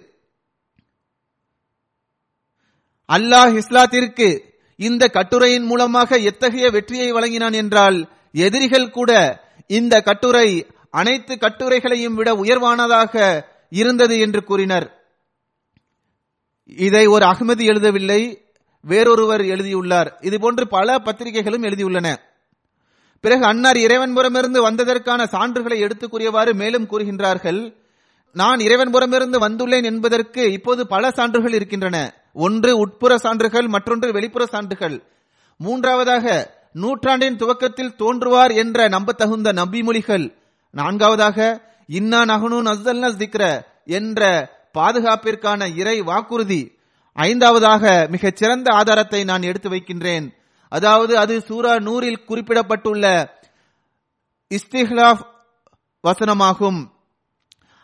அல்லாஹ் இஸ்லாத்திற்கு இந்த கட்டுரையின் மூலமாக எத்தகைய வெற்றியை வழங்கினான் என்றால் எதிரிகள் கூட இந்த கட்டுரை அனைத்து கட்டுரைகளையும் விட உயர்வானதாக இருந்தது என்று கூறினர். இதை ஒரு அகமதி எழுதவில்லை வேறொருவர் எழுதியுள்ளார். இதுபோன்று பல பத்திரிகைகளும் எழுதியுள்ளன. பிறகு அன்னார் இறைவன்புறமிருந்து வந்ததற்கான சான்றுகளை எடுத்துக் கூறியவாறு மேலும் கூறுகின்றார்கள் நான் இறைவன்புறமிருந்து வந்துள்ளேன் என்பதற்கு இப்போது பல சான்றுகள் இருக்கின்றன. ஒன்று உட்புற சான்றுகள் மற்றொன்று வெளிப்புற சான்றுகள். மூன்றாவதாக நூற்றாண்டின் துவக்கத்தில் தோன்றுவார் என்ற நம்பத்தகுந்த நம்பிமொழிகள். நான்காவதாக இன்னா நகனு நஸ்தல்ன திக்ர என்ற பாதுகாப்பிற்கான இறை வாக்குறுதி. ஐந்தாவதாக மிகச் சிறந்த ஆதாரத்தை நான் எடுத்து வைக்கின்றேன். அதாவது அது சூரா நூறில் குறிப்பிடப்பட்டுள்ள இஸ்திஹ்லாப் வசனமாகும்.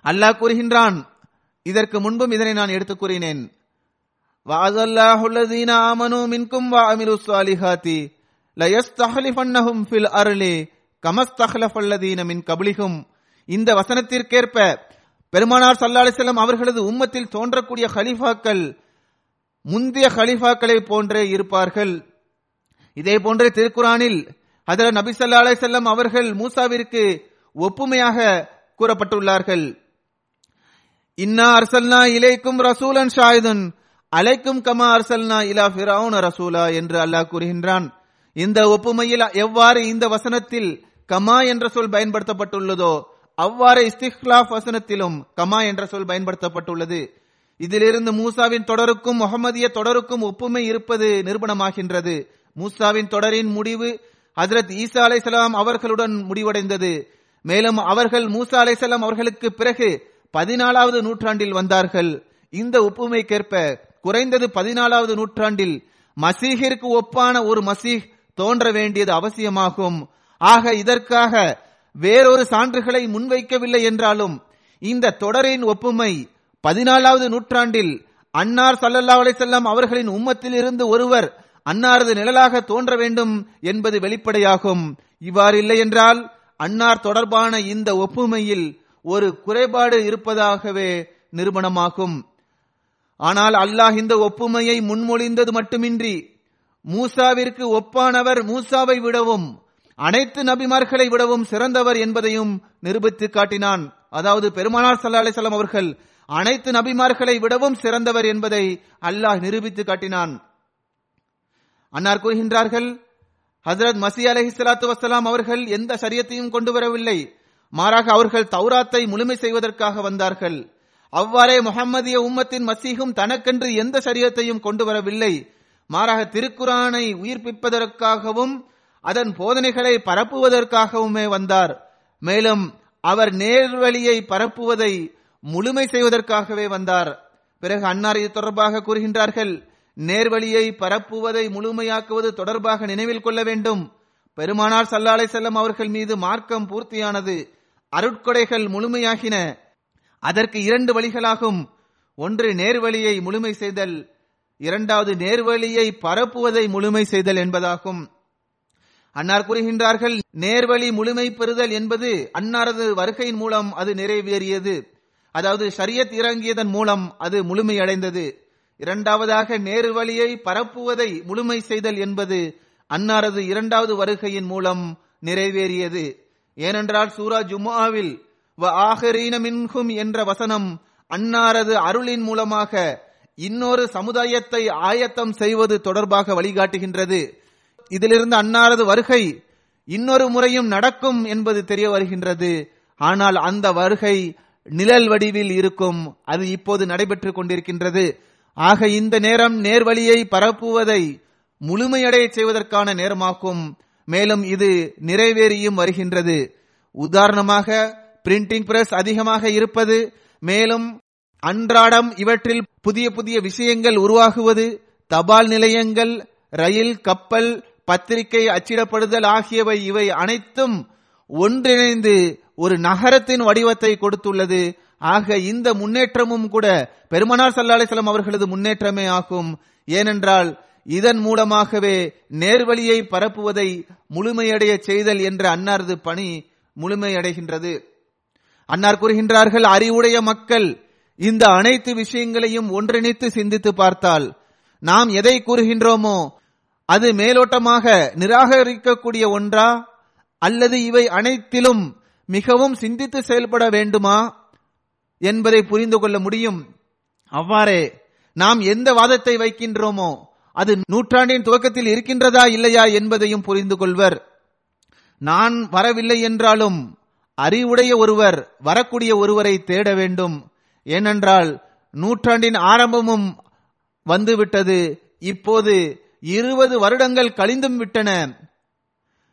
அல்லாஹ் கூறுகின்றான் இதற்கு முன்பும் இதனை நான் எடுத்துக் கூறினேன். வாதல்லாஹுல்லதீன ஆமனு மின்கும் வா அமிலு சாலிஹாத்தி லயஸ்தஹலிஃபன்னஹும் ஃபில் அருளி கமஸ்தஹலஃபல்லதீன மின் கபலிகும் இந்த வசனத்திற்கேற்ப பெருமானார் சல்லா அலிசல்லம் அவர்களது உம்மத்தில் தோன்றக்கூடிய ஹலிஃபாக்கள் முந்தைய ஹலிஃபாக்களை போன்றே இருப்பார்கள். இதே போன்றே திருக்குறானில் ஹதர நபி சல்லா அலிசல்லம் அவர்கள் மூசாவிற்கு ஒப்புமையாக கூறப்பட்டுள்ளார்கள். இன்னா அர்சல்னா இலைக்கும் ரசூலன் ஷாயுதன் அலைக்கும் கமா அர்சல்னா இலா ஃபிரௌன ரசூலா என்று அல்லாஹ் கூறுகின்றான். இந்த ஒப்புமையில் எவ்வாறு இந்த வசனத்தில் கமா என்ற சொல் பயன்படுத்தப்பட்டுள்ளதோ அவ்வாறு இஸ்திஹ்லாப் வசனத்திலும் கமா என்ற சொல் பயன்படுத்தப்பட்டுள்ளது. இதிலிருந்து மூசாவின் தொடருக்கும் முகமதிய தொடருக்கும் ஒப்புமை இருப்பது நிரூபணமாகின்றது. மூசாவின் தொடரின் முடிவு ஹசரத் ஈசா அலைசலாம் அவர்களுடன் முடிவடைந்தது. மேலும் அவர்கள் மூசா அலைசலாம் அவர்களுக்கு பிறகு பதினாலாவது நூற்றாண்டில் வந்தார்கள். இந்த ஒப்புமைக்கேற்ப குறைந்தது பதினாலாவது நூற்றாண்டில் மசீகிற்கு ஒப்பான ஒரு மசீஹ் தோன்ற வேண்டியது அவசியமாகும். ஆக இதற்காக வேறொரு சான்றுகளை முன்வைக்கவில்லை என்றாலும் இந்த தொடரின் ஒப்புமை பதினாலாவது நூற்றாண்டில் அன்னார் சல்லல்லா அலிசல்லாம் அவர்களின் உம்மத்தில் இருந்து ஒருவர் அன்னாரது நிழலாக தோன்ற வேண்டும் என்பது வெளிப்படையாகும். இவ்வாறு இல்லை என்றால் அன்னார் தொடர்பான இந்த ஒப்புமையில் ஒரு குறைபாடு இருப்பதாகவே நிரூபணமாகும். ஆனால் அல்லாஹ் இந்த ஒப்புமையை முன்மொழிந்தது மட்டுமின்றி மூசாவிற்கு ஒப்பானவர் மூசாவை விடவும் அனைத்து நபிமார்களை விடவும் சிறந்தவர் என்பதையும் நிரூபித்து காட்டினான். அதாவது பெருமானார் சல்லா அலிசல்லாம் அவர்கள் அனைத்து நபிமார்களை விடவும் சிறந்தவர் என்பதை அல்லாஹ் நிரூபித்து காட்டினான். அன்னார் கூறுகின்றார்கள் ஹசரத் மசி அலஹி சலாத்து வசலாம் அவர்கள் எந்த சரியத்தையும் கொண்டு வரவில்லை. மாறாக அவர்கள் தௌராத்தை முழுமை செய்வதற்காக வந்தார்கள். அவ்வாறே முகம்மதிய உம்மத்தின் மசீகும் தனக்கென்று எந்த சரியத்தையும் கொண்டு வரவில்லை. மாறாக திருக்குரானை உயிர்ப்பிப்பதற்காகவும் அதன் போதனைகளை பரப்புவதற்காகவுமே வந்தார். மேலும் அவர் நேர்வழியை பரப்புவதை முழுமை செய்வதற்காகவே வந்தார். பிறகு அன்னார் இது தொடர்பாக கூறுகின்றார்கள் நேர்வழியை பரப்புவதை முழுமையாக்குவது தொடர்பாக நினைவில் கொள்ள வேண்டும். பெருமானார் சல்லாலை செல்லம் அவர்கள் மீது மார்க்கம் பூர்த்தியானது அருட்கொடைகள் முழுமையாகின. அதற்கு இரண்டு வழிகளாகும். ஒன்று நேர்வழியை முழுமை செய்தல் இரண்டாவது நேர்வழியை பரப்புவதை முழுமை செய்தல் என்பதாகும். அன்னார் கூறுகின்றார்கள் நேர்வழி முழுமை பெறுதல் என்பது அன்னாரது வருகையின் மூலம் அது நிறைவேறியது. அதாவது ஷரியத் இறங்கியதன் மூலம் அது முழுமையடைந்தது. இரண்டாவதாக நேர்வழியை பரப்புவதை முழுமை செய்தல் என்பது அன்னாரது இரண்டாவது வருகையின் மூலம் நிறைவேறியது. ஏனென்றால் சூரா ஜுமாவில் வ ஆஹரீன மின்ஹும் என்ற வசனம் அன்னாரது அருளின் மூலமாக இன்னொரு சமுதாயத்தை ஆயத்தம் செய்வது தொடர்பாக வழிகாட்டுகின்றது. இதிலிருந்து அன்னாரது வருகை இன்னொரு முறையும் நடக்கும் என்பது தெரிய வருகின்றது. ஆனால் அந்த வருகை நிழல் வடிவில் இருக்கும். அது இப்போது நடைபெற்றுக் கொண்டிருக்கின்றது. ஆக இந்த நேரம் நேர்வழியை பரப்புவதை முழுமையடைய செய்வதற்கான நேரமாகும். மேலும் இது நிறைவேறியும் வருகின்றது. உதாரணமாக பிரிண்டிங் பிரஸ் அதிகமாக இருப்பது மேலும் அன்றாடம் இவற்றில் புதிய புதிய விஷயங்கள் உருவாகுவது தபால் நிலையங்கள் ரயில் கப்பல் பத்திரிகை அச்சிடப்படுதல் ஆகியவை இவை அனைத்தும் ஒன்றிணைந்து ஒரு நகரத்தின் வடிவத்தை கொடுத்துள்ளது. ஆக இந்த முன்னேற்றமும் கூட பெருமனார் சல்லா அவர்களது முன்னேற்றமே ஆகும். ஏனென்றால் இதன் மூலமாகவே நேர்வழியை பரப்புவதை முழுமையடைய செய்தல் என்ற அன்னாரது பணி முழுமையடைகின்றது. அன்னார் கூறுகின்றார்கள் அறிவுடைய மக்கள் இந்த அனைத்து விஷயங்களையும் ஒன்றிணைத்து சிந்தித்து பார்த்தால் நாம் எதை கூறுகின்றோமோ அது மேலோட்டமாக நிராகரிக்கக்கூடிய ஒன்றா அல்லது இவை அனைத்திலும் மிகவும் சிந்தித்து செயல்பட வேண்டுமா என்பதை புரிந்து கொள்ள முடியும். அவ்வாறே நாம் எந்த வாதத்தை வைக்கின்றோமோ அது நூற்றாண்டின் துவக்கத்தில் இருக்கின்றதா இல்லையா என்பதையும் புரிந்து கொள்வர். நான் வரவில்லை என்றாலும் அறிவுடைய ஒருவர் வரக்கூடிய ஒருவரை தேட வேண்டும். ஏனென்றால் நூற்றாண்டின் ஆரம்பமும் வந்துவிட்டது. இப்போது இருபது வருடங்கள் கழிந்தும் விட்டன.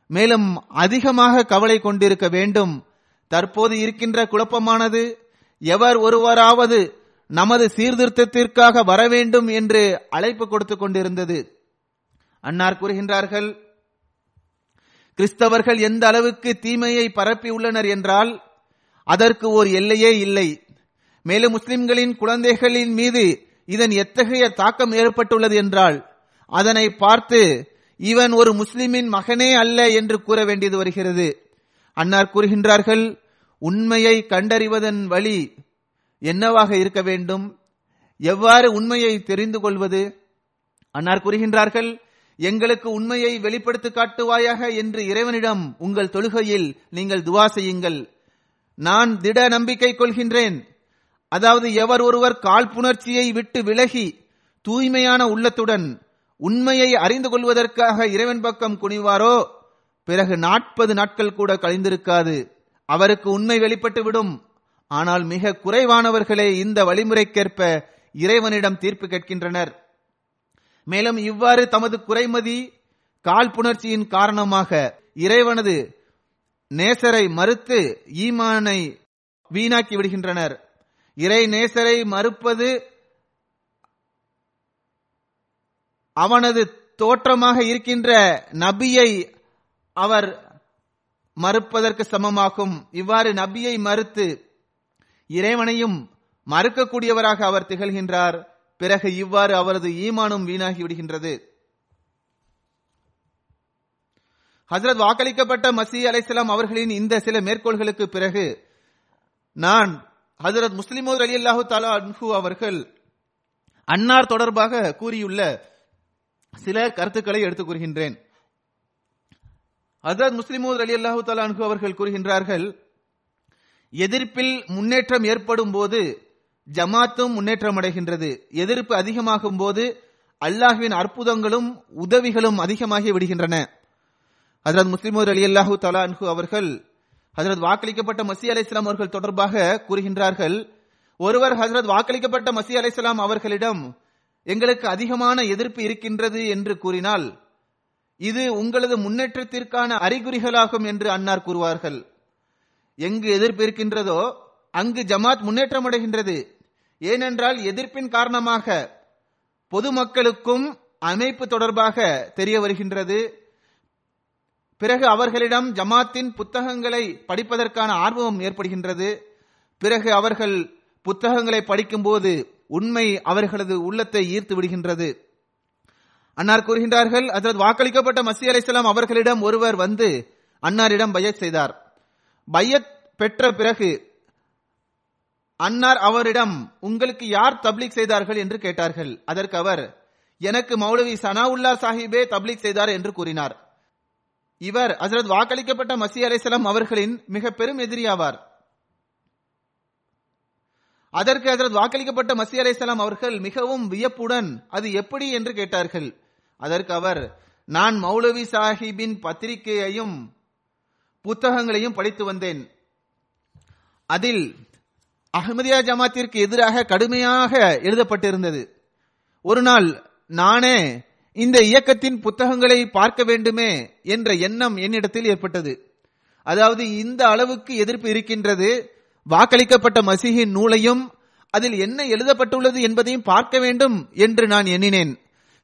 மேலும் அதிகமாக கவலை கொண்டிருக்க வேண்டும். தற்போது இருக்கின்ற குழப்பமானது எவர் ஒருவராவது நமது சீர்திருத்தத்திற்காக வர வேண்டும் என்று அழைப்பு கொடுத்து கொண்டிருந்தது. அன்னார் கூறுகின்றார்கள் கிறிஸ்தவர்கள் எந்த அளவுக்கு தீமையை பரப்பியுள்ளனர் என்றால் அதற்கு ஓர் எல்லையே இல்லை. மேலும் முஸ்லிம்களின் குழந்தைகளின் மீது இதன் எத்தகைய தாக்கம் ஏற்பட்டுள்ளது என்றால் அதனை பார்த்து இவன் ஒரு முஸ்லிமின் மகனே அல்ல என்று கூற வேண்டியது வருகிறது. அன்னார் கூறுகின்றார்கள் உண்மையை கண்டறிவதன் வழி என்னவாக இருக்க வேண்டும்? எவ்வாறு உண்மையை தெரிந்து கொள்வது? அன்னார் கூறுகின்றார்கள் எங்களுக்கு உண்மையை வெளிப்படுத்தி காட்டுவாயாக என்று இறைவனிடம் உங்கள் தொழுகையில் நீங்கள் துவா செய்யுங்கள். நான் திட நம்பிக்கை கொள்கின்றேன். அதாவது எவர் ஒருவர் காழ்ப்புணர்ச்சியை விட்டு விலகி தூய்மையான உள்ளத்துடன் உண்மையை அறிந்து கொள்வதற்காக இறைவன் பக்கம் குனிவாரோ? பிறகு நாற்பது நாட்கள் கூட கழிந்திருக்காது. அவருக்கு உண்மை வெளிப்பட்டு விடும். ஆனால் மிக குறைவானவர்களே இந்த வழிமுறைக்கேற்ப இறைவனிடம் தீர்ப்பு கேட்கின்றனர். மேலும் இவ்வாறு தமது குறைமதி காழ்ப்புணர்ச்சியின் காரணமாக இறைவனது நேசரை மறுத்து ஈமானை வீணாக்கி விடுகின்றனர். இறை நேசரை மறுப்பது அவனது தோற்றமாக இருக்கின்ற நபியை அவர் மறுப்பதற்கு சமமாகும். இவ்வாறு நபியை மறுத்து இறைவனையும் மறுக்கக்கூடியவராக அவர் திகழ்கின்றார். பிறகு இவ்வாறு அவரது ஈமானும் வீணாகி விடுகின்றது. ஹசரத் வாக்களிக்கப்பட்ட மசி அலைசலாம் அவர்களின் இந்த சில மேற்கோள்களுக்கு பிறகு நான் ஹசரத் முஸ்லிமோர் அலி அல்லாஹு தாலா அன்ஹு அவர்கள் அன்னார் தொடர்பாக கூறியுள்ள சில கருத்துக்களை எடுத்துக் கூறுகின்றேன். ஹசரத் முஸ்லிமோர் அலி அல்லாஹு தாலா அன்ஹு அவர்கள் கூறுகின்றார்கள் எதிர்ப்பில் முன்னேற்றம் ஏற்படும் போது ஜமாத்தும் முன்னேற்றம் அடைகின்றது எதிர்ப்பு அதிகமாகும் போது அல்லாஹுவின் அற்புதங்களும் உதவிகளும் அதிகமாகி விடுகின்றன. ஹசரத் முஸ்லிமூர் அலி அல்லாஹூ தலா அன்ஹு அவர்கள் ஹசரத் வாக்களிக்கப்பட்ட மசி அலை இஸ்லாம் அவர்கள் தொடர்பாக கூறுகின்றார்கள் ஒருவர் ஹசரத் வாக்களிக்கப்பட்ட மசி அலை இஸ்லாம் அவர்களிடம் எங்களுக்கு அதிகமான எதிர்ப்பு இருக்கின்றது என்று கூறினால் இது உங்களது முன்னேற்றத்திற்கான அறிகுறிகளாகும் என்று அன்னார் கூறுவார்கள். எங்கு எதிர்ப்பு இருக்கின்றதோ அங்கு ஜமாத் முன்னேற்றம் அடைகின்றது ஏனென்றால் எதிர்ப்பின் காரணமாக பொதுமக்களுக்கும் அமைப்பு தொடர்பாக தெரிய வருகின்றது. பிறகு அவர்களிடம் ஜமாத்தின் புத்தகங்களை படிப்பதற்கான ஆர்வம் ஏற்படுகின்றது. பிறகு அவர்கள் புத்தகங்களை படிக்கும்போது உண்மை அவர்களது உள்ளத்தை ஈர்த்து விடுகின்றது. அன்னார் கூறுகின்றார்கள் அதற்கு வாக்களிக்கப்பட்ட மசி அலிஸ்லாம் அவர்களிடம் ஒருவர் வந்து அன்னாரிடம் பையத் செய்தார். பையத் பெற்ற பிறகு அன்னார் அவரிடம் உங்களுக்கு யார் தப்லீக் செய்தார்கள்? என்று கேட்டார்கள். அதற்கு அவர் எனக்கு மௌலவி சனாவுல்லா சாஹிபே தப்லீக் செய்தார் என்று கூறினார். இவர் ஹசரத் வாக்களிக்கப்பட்ட மசி அலிசலாம் அவர்களின் மிக பெரும் எதிரியாவார். அதற்கு ஹசரத் வாக்களிக்கப்பட்ட மசி அலைசலாம் அவர்கள் மிகவும் வியப்புடன் அது எப்படி? என்று கேட்டார்கள். அதற்கு அவர் நான் மௌலவி சாஹிபின் பத்திரிகையையும் புத்தகங்களையும் படித்து வந்தேன். அதில் அஹமதியா ஜமாத்திற்கு எதிராக கடுமையாக எழுதப்பட்டிருந்தது. ஒரு நாள் நானே இந்த இயக்கத்தின் புத்தகங்களை பார்க்க வேண்டுமே என்ற எண்ணம் என்னிடத்தில் ஏற்பட்டது. அதாவது இந்த அளவுக்கு எதிர்ப்பு இருக்கின்றது வாக்களிக்கப்பட்ட மசிஹின் நூலையும் அதில் என்ன எழுதப்பட்டுள்ளது என்பதையும் பார்க்க வேண்டும் என்று நான் எண்ணினேன்.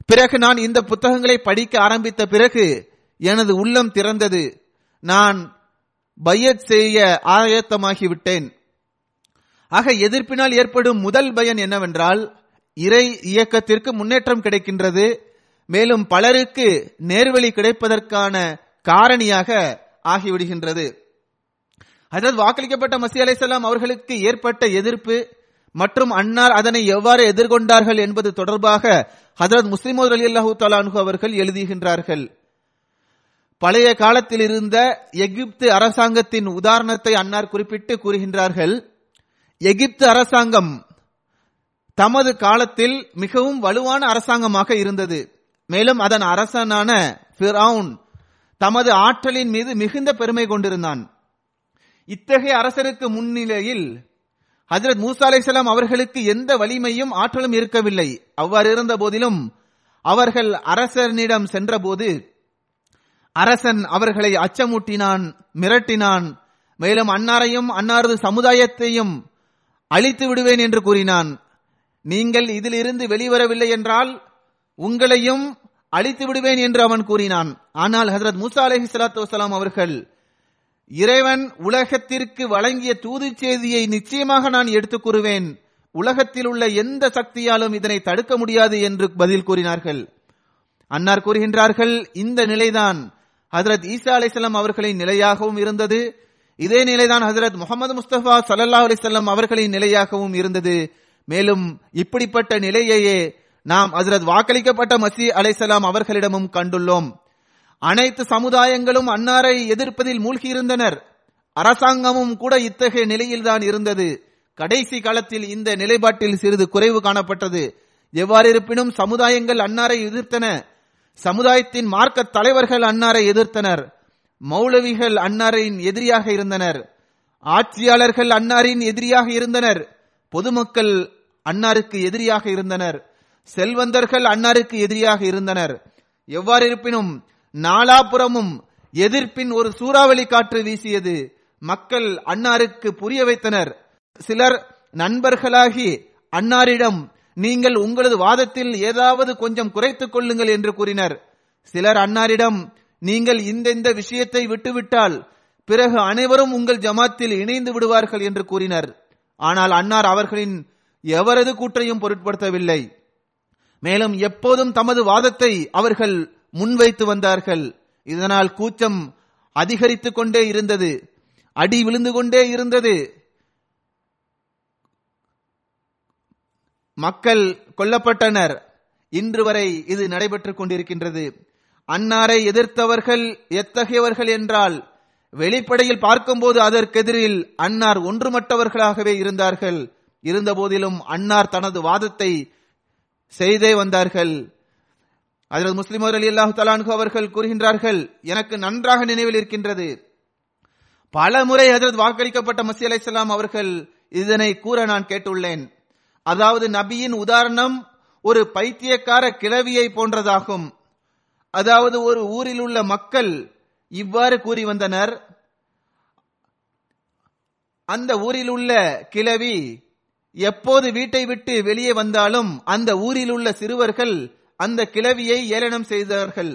பிறகு நான் இந்த புத்தகங்களை படிக்க ஆரம்பித்த பிறகு எனது உள்ளம் திறந்தது. நான் பையத் செய்ய ஆயத்தமாகிவிட்டேன். ஆக எதிர்ப்பினால் ஏற்படும் முதல் பயன் என்னவென்றால் இறை இயக்கத்திற்கு முன்னேற்றம் கிடைக்கின்றது. மேலும் பலருக்கு நேர்வழி கிடைப்பதற்கான காரணியாக ஆகிவிடுகின்றது. அதாவது வாக்களிக்கப்பட்ட மசி அலைசல்லாம் அவர்களுக்கு ஏற்பட்ட எதிர்ப்பு மற்றும் அன்னார் அதனை எவ்வாறு எதிர்கொண்டார்கள் என்பது தொடர்பாக ஹதரத் முஸ்லிமோர் அலி அல்லாஹூ தலான்ஹு அவர்கள் எழுதுகின்றார்கள். பழைய காலத்தில் இருந்த எகிப்து அரசாங்கத்தின் உதாரணத்தை அன்னார் குறிப்பிட்டு கூறுகின்றார்கள். எகிப்து அரசாங்கம் தமது காலத்தில் மிகவும் வலுவான அரசாங்கமாக இருந்தது. மேலும் அதன் அரசனான ஃபிரவுன் தமது ஆற்றலின் மீது மிகுந்த பெருமை கொண்டிருந்தான். இத்தகைய அரசருக்கு முன்னிலையில் ஹஜரத் மூசா அலிசலாம் அவர்களுக்கு எந்த வலிமையும் ஆற்றலும் இருக்கவில்லை. அவ்வாறு இருந்த போதிலும் அவர்கள் அரசனிடம் சென்றபோது அரசன் அவர்களை அச்சமூட்டினான் மிரட்டினான். மேலும் அன்னாரையும் அன்னாரது சமுதாயத்தையும் அழித்து விடுவேன் என்று கூறினான். நீங்கள் இதிலிருந்து வெளிவரவில்லை என்றால் உங்களையும் அழித்து விடுவேன் என்று அவன் கூறினான். ஆனால் ஹசரத் மூசா அலஹி சலாத்து வலாம் அவர்கள் இறைவன் உலகத்திற்கு வழங்கிய தூது செய்தியை நிச்சயமாக நான் எடுத்துக் கூறுவேன். உலகத்தில் உள்ள எந்த சக்தியாலும் இதனை தடுக்க முடியாது என்று பதில் கூறினார்கள். அன்னார் கூறுகின்றார்கள் இந்த நிலைதான். ஹசரத் ஈசா அலிஸ்லாம் அவர்களின் நிலையாகவும் இருந்தது. இதே நிலைதான் ஹசரத் முகமது முஸ்தபா சல்லா அலிசல்லம் அவர்களின் நிலையாகவும் இருந்தது. மேலும் இப்படிப்பட்ட நிலையையே நாம் ஹசரத் வாக்களிக்கப்பட்ட மசி அலைசலாம் அவர்களிடமும் கண்டுள்ளோம். அனைத்து சமுதாயங்களும் அன்னாரை எதிர்ப்பதில் மூழ்கியிருந்தனர். அரசாங்கமும் கூட இத்தகைய நிலையில்தான் இருந்தது. கடைசி காலத்தில் இந்த நிலைப்பாட்டில் சிறிது குறைவு காணப்பட்டது. எவ்வாறு இருப்பினும் சமுதாயங்கள் அன்னாரை எதிர்த்தன. சமுதாயத்தின் மார்க்க தலைவர்கள் அன்னாரை எதிர்த்தனர். மௌலவிகள் அன்னாரின் எதிரியாக இருந்தனர். ஆட்சியாளர்கள் அன்னாரின் எதிரியாக இருந்தனர். பொதுமக்கள் அன்னாருக்கு எதிரியாக இருந்தனர். செல்வந்தர்கள் அன்னாருக்கு எதிரியாக இருந்தனர். எவ்வாறு இருப்பினும் நாலாபுறமும் எதிர்ப்பின் ஒரு சூறாவளி காற்று வீசியது. மக்கள் அன்னாருக்கு புரிய வைத்தனர். சிலர் நண்பர்களாகி அன்னாரிடம் நீங்கள் உங்களது வாதத்தில் ஏதாவது கொஞ்சம் குறைத்துக் கொள்ளுங்கள் என்று கூறினர். சிலர் அன்னாரிடம் நீங்கள் இந்த இந்த விஷயத்தை விட்டுவிட்டால் பிறகு அனைவரும் உங்கள் ஜமாத்தில் இணைந்து விடுவார்கள் என்று கூறினர். ஆனால் அன்னார் அவர்களின் எவரது கூற்றையும் பொருட்படுத்தவில்லை. மேலும் எப்போதும் தமது வாதத்தை அவர்கள் முன்வைத்து வந்தார்கள். இதனால் கூச்சம் அதிகரித்துக் கொண்டே இருந்தது. அடி விழுந்து கொண்டே இருந்தது. மக்கள் கொல்லப்பட்டனர். இன்று வரை இது நடைபெற்றுக் கொண்டிருக்கின்றது. அன்னாரை எதிர்த்தவர்கள் எத்தகையவர்கள் என்றால் வெளிப்படையில் பார்க்கும்போது அதற்கெதிரில் அன்னார் ஒன்றுமட்டவர்களாகவே இருந்தார்கள். இருந்தபோதிலும் அன்னார் தனது வாதத்தை செய்தே வந்தார்கள். அதில் முஸ்லிம் அலி அல்லாஹு தலான்கு அவர்கள் கூறுகின்றார்கள் எனக்கு நன்றாக நினைவில் இருக்கின்றது. பல முறை ஹசரத் வாக்களிக்கப்பட்ட மசி அலை அவர்கள் இதனை கூற நான் கேட்டுள்ளேன். அதாவது நபியின் உதாரணம் ஒரு பைத்தியக்கார கிழவியை போன்றதாகும். அதாவது ஒரு ஊரில் உள்ள மக்கள் இவ்வாறு கூறி வந்தனர். அந்த ஊரில் உள்ள கிழவி எப்போது வீட்டை விட்டு வெளியே வந்தாலும் அந்த ஊரில் உள்ள சிறுவர்கள் அந்த கிழவியை ஏளனம் செய்தார்கள்.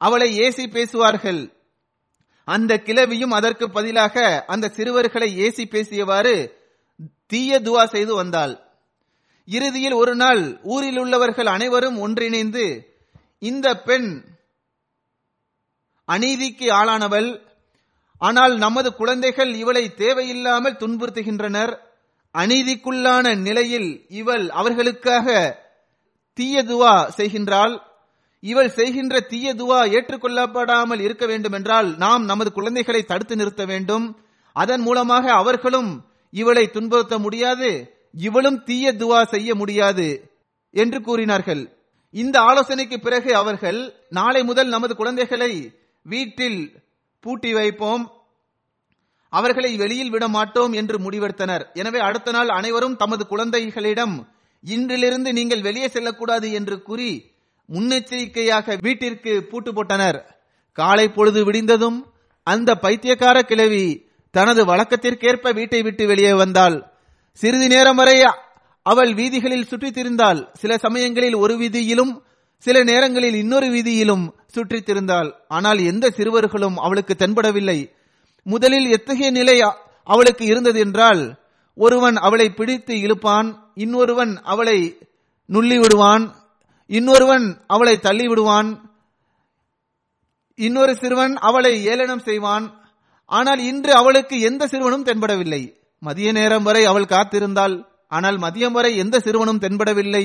அவளை ஏசி பேசுவார்கள். அந்த கிழவியும் அதற்கு பதிலாக அந்த சிறுவர்களை ஏசி பேசியவாறு தீய துவா செய்து வந்தாள். இறுதியில் ஒரு நாள் ஊரில் உள்ளவர்கள் அனைவரும் ஒன்றிணைந்து இந்த பெண் அநீதிக்கு ஆளானவள். ஆனால் நமது குழந்தைகள் இவளை தேவையில்லாமல் துன்புறுத்துகின்றனர். அநீதிக்குள்ளான நிலையில் இவள் அவர்களுக்காக தீய துவா செய்கின்றாள். இவள் செய்கின்ற தீய துவா ஏற்றுக்கொள்ளப்படாமல் இருக்க வேண்டும் என்றால் நாம் நமது குழந்தைகளை தடுத்து நிறுத்த வேண்டும். அதன் மூலமாக அவர்களும் இவளை துன்புறுத்த முடியாது. இவளும் தீய துவா செய்ய முடியாது என்று கூறினார்கள். இந்த ஆலோசனைக்கு பிறகு அவர்கள் நாளை முதல் நமது குழந்தைகளை வீட்டில் பூட்டி வைப்போம். அவர்களை வெளியில் விட மாட்டோம் என்று முடிவெடுத்தனர். எனவே அடுத்த நாள் அனைவரும் தமது குழந்தைகளிடம் இன்றிலிருந்து நீங்கள் வெளியே செல்லக்கூடாது என்று கூறி முன்னெச்சரிக்கையாக வீட்டிற்கு பூட்டு போட்டனர். காலை பொழுது விடிந்ததும் அந்த பைத்தியக்கார கிழவி தனது வழக்கத்திற்கேற்ப வீட்டை விட்டு வெளியே வந்தாள். சிறிது நேரம் வரை அவள் வீதிகளில் சுற்றித் திரிந்தாள் சில சமயங்களில் ஒரு வீதியிலும் சில நேரங்களில் இன்னொரு வீதியிலும் சுற்றித் திரிந்தாள் ஆனால் எந்த சிறுவர்களும் அவளுக்கு தென்படவில்லை. முதலில் எத்தகைய நிலை அவளுக்கு இருந்தது என்றால் ஒருவன் அவளை பிடித்து இழுப்பான் இன்னொருவன் அவளை நுள்ளி விடுவான் இன்னொருவன் அவளை தள்ளி விடுவான் இன்னொரு சிறுவன் அவளை ஏளனம் செய்வான். ஆனால் இன்று அவளுக்கு எந்த சிறுவனும் தென்படவில்லை. மதிய நேரம் வரை அவள் காத்திருந்தாள். ஆனால் மதியம் வரை எந்த சிறுவனும் தென்படவில்லை.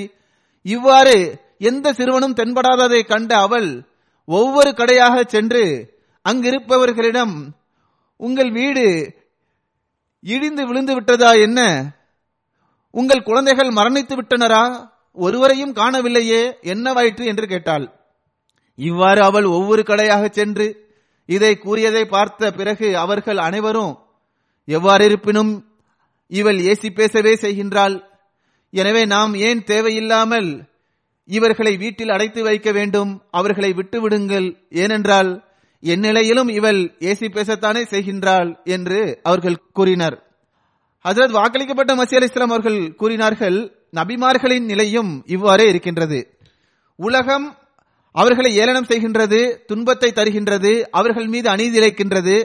இவ்வாறு எந்த சிறுவனும் தென்படாததை கண்ட அவள் ஒவ்வொரு கடையாக சென்று அங்கிருப்பவர்களிடம் உங்கள் வீடு இடிந்து விழுந்து விட்டதா என்ன? உங்கள் குழந்தைகள் மரணித்து விட்டனரா? ஒருவரையும் காணவில்லையே என்னவாயிற்று? என்று கேட்டாள். இவ்வாறு அவள் ஒவ்வொரு கடையாக சென்று இதை கூறியதை பார்த்த பிறகு அவர்கள் அனைவரும் எவ்வாறு இருப்பினும் இவள் ஏசி பேசவே செய்கின்றாள். எனவே நாம் ஏன் தேவையில்லாமல் இவர்களை வீட்டில் அடைத்து வைக்க வேண்டும் அவர்களை விட்டு விடுங்கள் ஏனென்றால் என் நிலையிலும் இவள் ஏசி பேசத்தானே செய்கின்றாள் என்று அவர்கள் கூறினர். ஹசரத் வாக்களிக்கப்பட்ட மசி அலி இஸ்லாம் அவர்கள் கூறினார்கள் நபிமார்களின் நிலையும் இவ்வாறே இருக்கின்றது. உலகம் அவர்களை ஏளனம் செய்கின்றது துன்பத்தை தருகின்றது அவர்கள் மீது அநீதி இழைக்கின்றது.